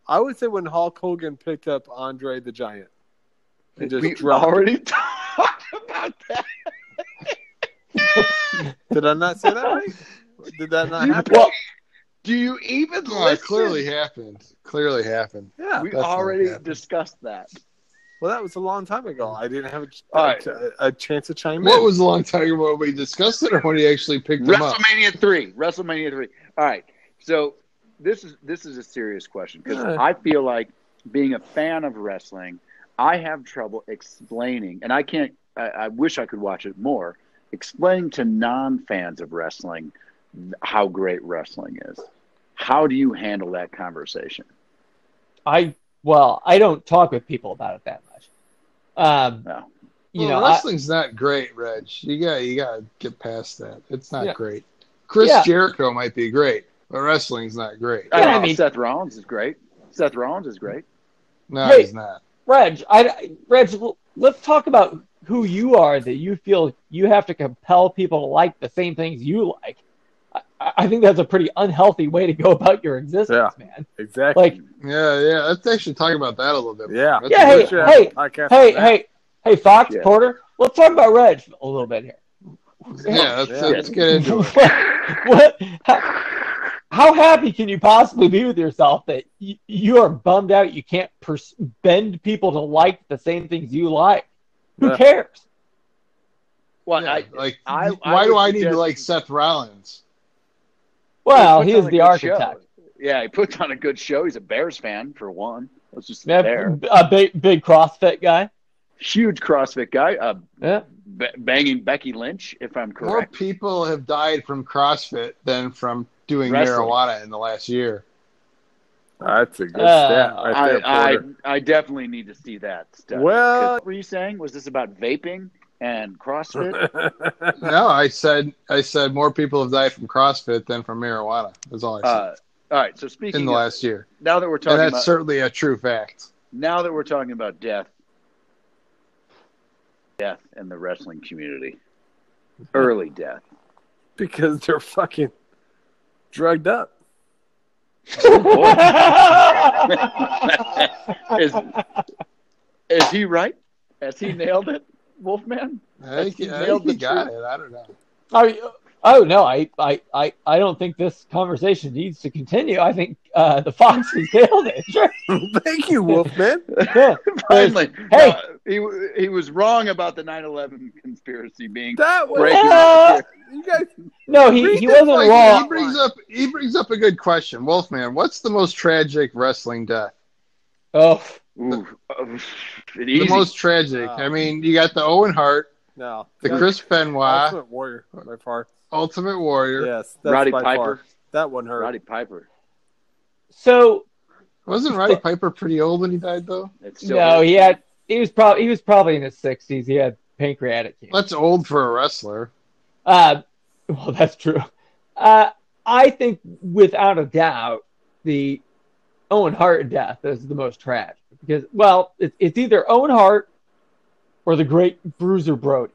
I would say when Hulk Hogan picked up Andre the Giant. And just we dropped already talked about that. Did I not say that right? Did that not happen? Well, Do you even No, it listen? clearly happened. Clearly happened. yeah. we That's already happening. discussed that. Well, that was a long time ago. I didn't have a, All right. a, a chance to chime What in. was a long time ago when we discussed it or when he actually picked them up? WrestleMania three. WrestleMania three. All right. So this is this is a serious question because Yeah. I feel like being a fan of wrestling, I have trouble explaining, and I can't. I, I wish I could watch it more. Explaining to non-fans of wrestling how great wrestling is. How do you handle that conversation? I well, I don't talk with people about it that much. Um, No. you well, know, I- wrestling's not great, Reg. You got you got to get past that. It's not Yeah. great. Chris Yeah. Jericho might be great, but wrestling's not great. I, Yeah, know, I mean- Seth Rollins is great. Seth Rollins is great. No, Hey. he's not. Reg, I, Reg, let's talk about who you are that you feel you have to compel people to like the same things you like. I, I think that's a pretty unhealthy way to go about your existence, man. Exactly. Like, Yeah, yeah. Let's actually talk about that a little bit. Yeah. That's Yeah, hey, show. hey, hey, hey, hey, Fox Yeah. Porter, let's talk about Reg a little bit here. yeah. Let's, Yeah. let's get into it. what? How, how happy can you possibly be with yourself that you, you are bummed out you can't pers- bend people to like the same things you like? Who Yeah. cares? Well, Yeah, I, like, I- I why do I need to like Seth Rollins? Well, puts he is the good architect. show. Yeah, he puts on a good show. He's a Bears fan for one. Let's just Yeah, there. a big, big CrossFit guy. Huge CrossFit guy. Uh, Yeah. b- banging Becky Lynch, if I'm correct. More people have died from CrossFit than from doing Wrestling. marijuana in the last year. That's a good Uh, stat right I, there, I, I definitely need to see that stuff. Well- what were you saying? Was this about vaping and CrossFit? No, I said I said more people have died from CrossFit than from marijuana. That's all I said uh, all right. So speaking in the of, last year, now that we're and talking that's about certainly a true fact. now that we're talking about death, death in the wrestling community, early death. because they're fucking drugged up. Is is he right? Has he nailed it, Wolfman? I think, He I nailed think the got truth. I don't know. oh, oh no, I, I, I, I don't think this conversation needs to continue. I think uh, the Fox has nailed it. Sure. Thank you, Wolfman. Yeah. Finally, Hey. No, he he was wrong about the 9/11 conspiracy being That was breaking. Uh, you guys. No, he, he wasn't Like, wrong. he brings up he brings up a good question, Wolfman. What's the most tragic wrestling death? Oh, Ooh, The most tragic. Wow. I mean, you got the Owen Hart, No. the Yeah. Chris Benoit, Ultimate Warrior by far. Ultimate Warrior. Yes, that's Roddy by Piper. far. That one hurt. Roddy Piper. so Wasn't Roddy Piper pretty old when he died though? No, hurts. he had he was probably he was probably in his sixties. He had pancreatic cancer. That's old for a wrestler. Uh, well, that's true. Uh, I think without a doubt, the Owen Hart death is the most tragic because, well, it's, it's either Owen Hart or the great Bruiser Brody,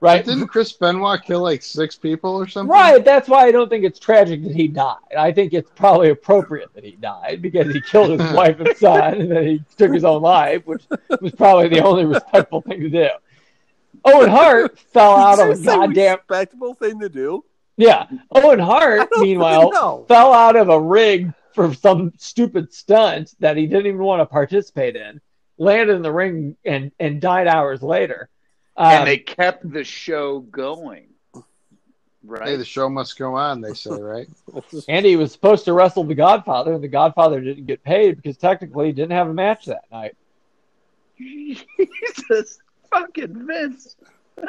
right? Didn't Chris Benoit kill like six people or something? Right. That's why I don't think it's tragic that he died. I think it's probably appropriate that he died because he killed his wife and son and then he took his own life, which was probably the only respectful thing to do. Owen Hart fell out of a goddamn respectable thing to do. yeah. Owen Hart, meanwhile, fell out of a rig for some stupid stunt that he didn't even want to participate in, landed in the ring and and died hours later. Um, and they kept the show going. Right. Hey, the show must go on, they say, right? and he was supposed to wrestle the Godfather, and the Godfather didn't get paid because technically he didn't have a match that night. Jesus fucking Vince.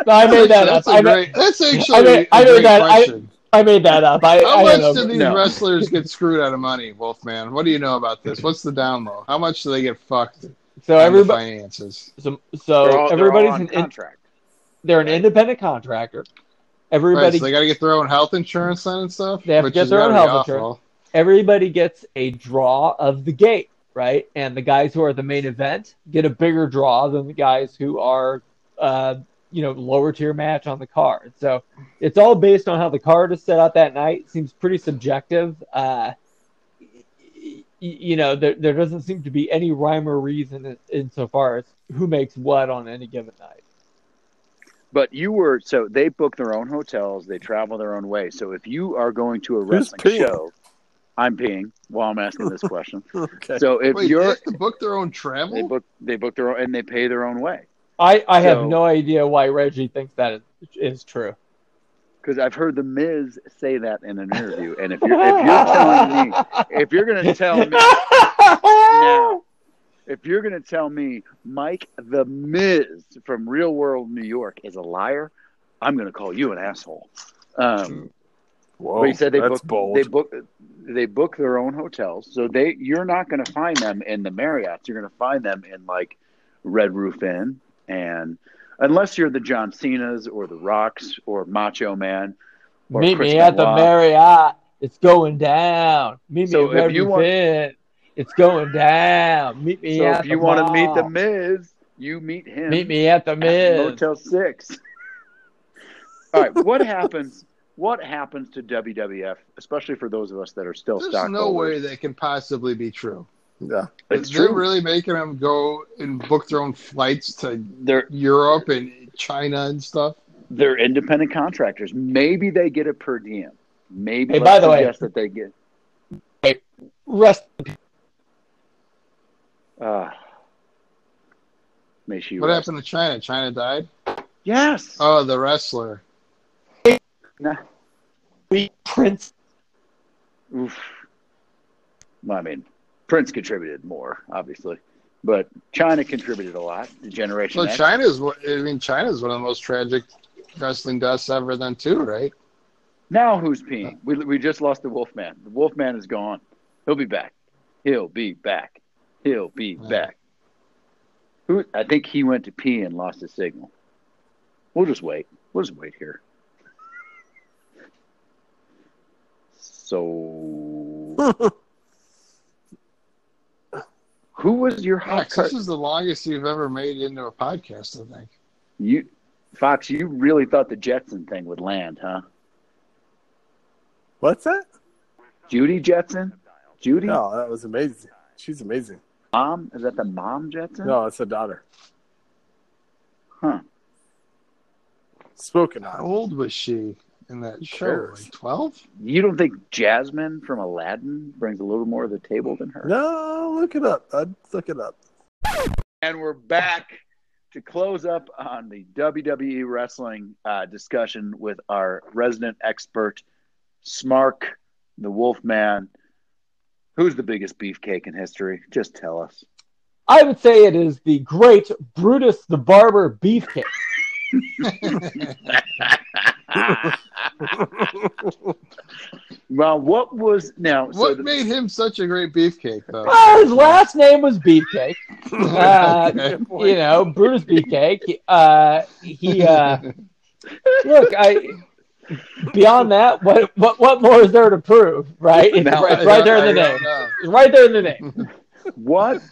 I made that that's up. A I made, great, that's actually I made- I a made great that- I- question. I made that up. I, How I much don't do these No. wrestlers get screwed out of money, Wolfman? What do you know about this? What's the down low? How much do they get fucked So everybody, finances? so, They're so all- they're all everybody's on an in, contract. they're an independent contractor. Right, Everybody so they got to get their own health insurance then and stuff. They have to get their own health awful. everybody gets a draw of the gate, right? And the guys who are the main event get a bigger draw than the guys who are, uh, you know, lower tier match on the card. So it's all based on how the card is set out that night. Seems pretty subjective. Uh, you know, there, there doesn't seem to be any rhyme or reason in, insofar as who makes what on any given night. But you were so they book their own hotels, they travel their own way. So if you are going to a wrestling show, I'm peeing while I'm asking this question. Okay. So if Wait, you're have to book their own travel, they book they book their own and they pay their own way. I, I have no idea why Reggie thinks that is, is true. Because I've heard the Miz say that in an interview. And if you're if you're telling me if you're gonna tell me now, if you're gonna tell me Mike the Miz from Real World New York is a liar, I'm gonna call you an asshole. Um, Whoa, but he said they that's book bold. they book they book their own hotels, so they you're not going to find them in the Marriotts. You're going to find them in like Red Roof Inn, and unless you're the John Cena's or the Rocks or Macho Man. Or Meet Chris me at the Marriott. It's going down. Meet So me at if you want- Roof It's going down. Meet me So at if you the want to meet the mall. Miz, you meet him. Meet me at the at Miz. Motel Six. All right, what happens? What happens to WWF, especially for those of us that are still There's stockholders? no way that can possibly be true. Yeah. It's They're true. really making them go and book their own flights to They're Europe and China and stuff. they're independent contractors. Maybe they get it per diem. Maybe Hey, by the way- that they get. Hey, Rest. Uh, may she What rest. happened to Chyna? Chyna died. Yes. Oh, the wrestler. Nah. We Prince. Oof. Well, I mean, Prince contributed more, obviously, but Chyna contributed a lot. The Generation Well, X. Chyna's. one- I mean, Chyna's one of the most tragic wrestling deaths ever. Then too, right? Now who's peeing? We, we just lost the Wolfman. The Wolfman is gone. He'll be back. He'll be back. He'll be Yeah. back. Who? I think he went to pee and lost his signal. We'll just wait. We'll just wait here. So, who was your hot Fox, cut? this is the longest you've ever made into a podcast. I think. You, Fox, you really thought the Jetson thing would land, huh? What's that? Judy Jetson? Judy? No, that was amazing. She's amazing. Mom? Is that the mom Jetson? No, it's a daughter. Huh. Spoken How old was she in that Who show? cares? Like twelve? You don't think Jasmine from Aladdin brings a little more to the table than her? No, look it up. I'd look it up. And we're back to close up on the WWE wrestling uh, discussion with our resident expert, Smark, the Wolfman. Who's the biggest beefcake in history? Just tell us. I would say it is the great Brutus the Barber Beefcake. well, what was now? so what the- made him such a great beefcake, though? Uh, his last name was Beefcake. Uh, Okay. you know, Brutus Beefcake. Uh, he uh, look, I. Beyond that, what what what more is there to prove? Right, it's, Now, right, it's right there in the name. It's right there in the name. what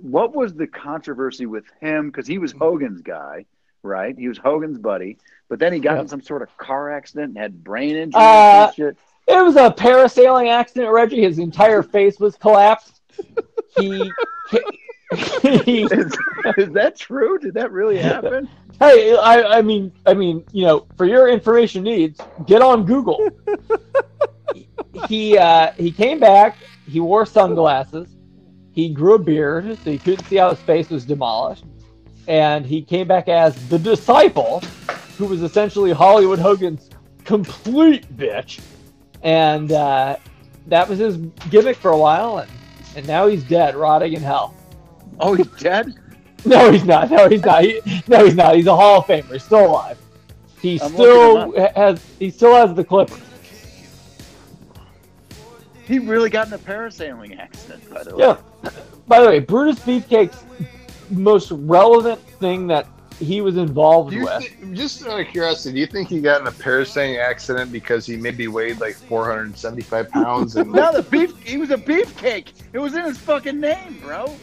what was the controversy with him? Because he was Hogan's guy, right? He was Hogan's buddy, but then he got Yeah. in some sort of car accident and had brain injury Uh, and shit. It was a parasailing accident, Reggie. His entire face was collapsed. He, he Is, is that true? Did that really happen? Hey, I, I mean, I mean, you know, for your information needs, get on Google. he uh, he came back. He wore sunglasses. He grew a beard, so you couldn't see how his face was demolished. And he came back as the disciple, who was essentially Hollywood Hogan's complete bitch. And uh, that was his gimmick for a while. And, and now he's dead, rotting in hell. Oh, he's dead. No, he's not. No, he's not. He, no, he's not. He's a Hall of Famer. He's still alive. He I'm still has. He still has the Clippers. He really got in a parasailing accident, by the way. Yeah. By the way, Brutus Beefcake's most relevant thing that he was involved with. thi- just out of curiosity, do you think he got in a parasailing accident because he maybe weighed like 475 pounds and No, the beef. He was a beefcake. It was in his fucking name, bro.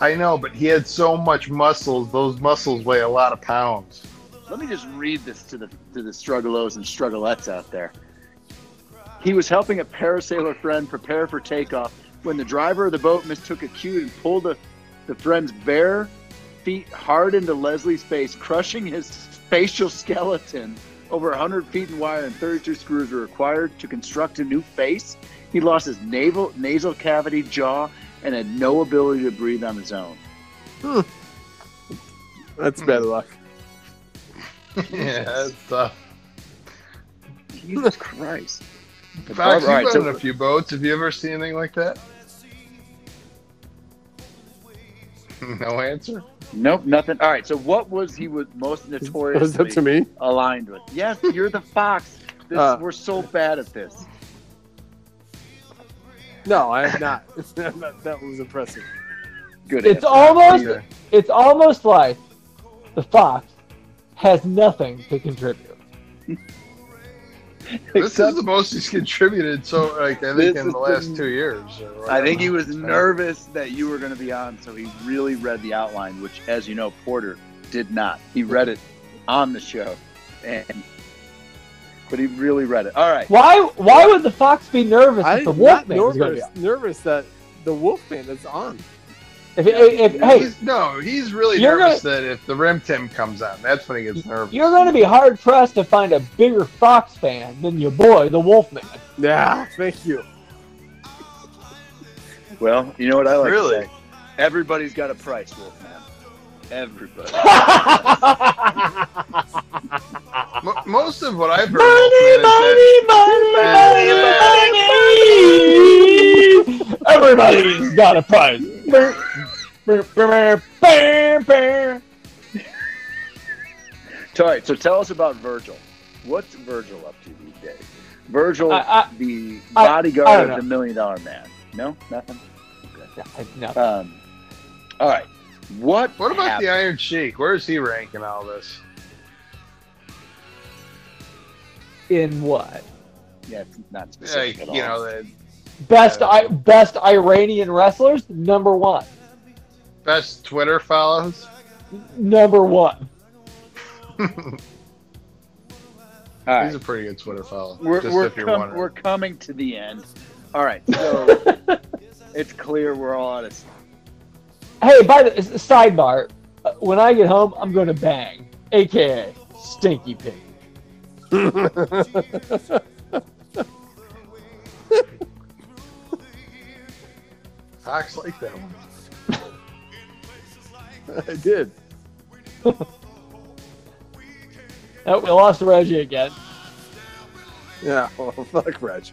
I know, but he had so much muscles. Those muscles weigh a lot of pounds. Let me just read this to the to the struggalos and struggalettes out there. He was helping a parasailer friend prepare for takeoff when the driver of the boat mistook a cue and pulled the, the friend's bare feet hard into Leslie's face, crushing his facial skeleton. Over 100 feet in wire and 32 screws were required to construct a new face. He lost his navel, nasal cavity, jaw, and had no ability to breathe on his own. That's hmm. bad luck. yeah, that's tough. Jesus Christ. Fox, All right, you've been so- in a few boats. Have you ever seen anything like that? no answer. Nope, nothing. All right, so what was he was most Was that to me? aligned with? Yes, you're the fox. This, Uh. we're so bad at this. No, I have not. that, that was impressive. Good. It's answer. almost Okay. it's almost like the Fox has nothing to contribute. This Except- is the most he's contributed. So, like, I think in the last the- two years. I think he whatever. was nervous that you were going to be on, so he really read the outline, which, as you know, Porter did not. He read it on the show, and but he really read it. All right. Why why would the Fox be nervous if I'm the not Wolfman was going to nervous, be nervous that the Wolfman is on. If, if, if- hey, He's, no, he's really You're nervous that if the Rim Tim comes on, that's when he gets nervous. you're going to be hard pressed to find a bigger Fox fan than your boy, the Wolfman. Yeah, thank you. Well, you know what I like Really? to say? Everybody's got a price, Wolfman. Everybody. Mo- most of what I've heard money, Wolfman, is money, money, money. Everybody's got a prize. All right. So tell us about Virgil. What's Virgil up to these days? Virgil, I- I- the I- I bodyguard of the Million Dollar Man. No, nothing. No. Um. All right. What? what about happened? the Iron Sheik? Where is he ranking all this? In what? Yeah, it's not specific Like, at all. you know, the Best I, best Iranian wrestlers, number one. best Twitter follows. Number one. All He's a pretty good Twitter follow. We're, just we're, if you're com- wondering. we're coming to the end. All right. So it's clear we're all out of. Hey, by the sidebar, uh, when I get home, I'm going to bang, aka Stinky Pig. Fox like that one. I did. Oh, we lost Reggie again. Yeah, well, fuck Reggie.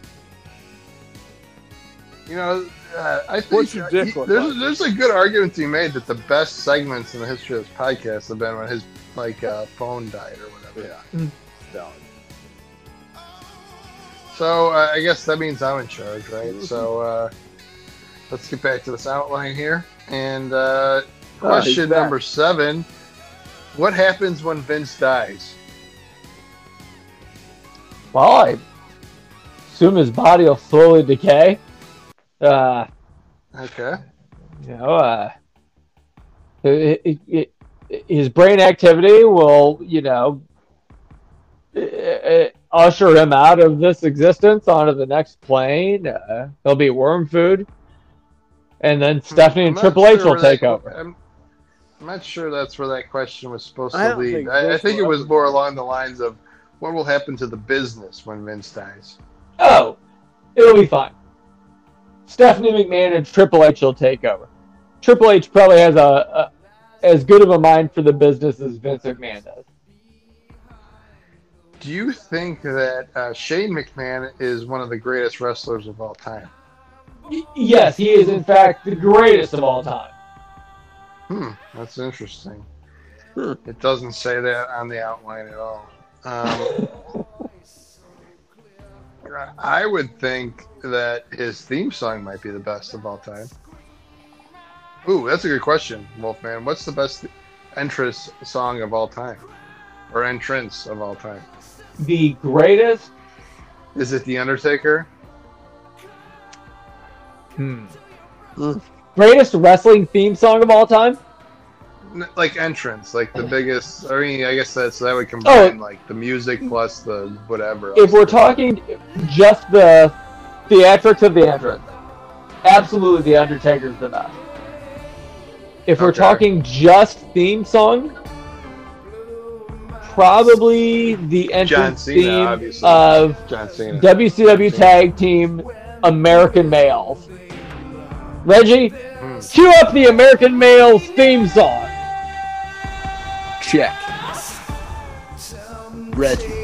You know, uh, I think What's your dick he- look there's, like? there's a good argument to be made that the best segments in the history of this podcast have been when his like uh, phone died or whatever. Yeah. Valid. So uh, I guess that means I'm in charge, right? So uh, let's get back to this outline here. And uh, Oh, question number seven: What happens when Vince dies? Well, I assume his body will slowly decay. Uh, Okay. you know, uh, it, it, it, his brain activity will, you know, uh, usher him out of this existence onto the next plane. Uh, he'll be worm food. And then Stephanie I'm and not Triple H sure will where that- take over. I'm, I'm not sure that's where that question was supposed I to don't lead. think I, I think it was more along the lines of what will happen to the business when Vince dies. Oh, it'll be fine. Stephanie McMahon and Triple H will take over. Triple H probably has a, a as good of a mind for the business as Vince McMahon does. Do you think that uh, Shane McMahon is one of the greatest wrestlers of all time? Y- Yes, he is in fact the greatest of all time. Hmm, that's interesting. Hmm. It doesn't say that on the outline at all. Um, I would think that his theme song might be the best of all time. Ooh, that's a good question, Wolfman. What's the best entrance song of all time? Or entrance of all time? The greatest. Is it The Undertaker? Hmm. Greatest wrestling theme song of all time? Like entrance, like the biggest. I mean, I guess that's that would combine like the music plus the whatever. If we're talking just the theatrics of the entrance, absolutely The Undertaker's the best. If we're Okay. talking just theme song, probably the entrance Cena, theme obviously. of John WCW Tag Team American Males. Reggie, Hmm. cue up the American Males theme song. Check. Reggie.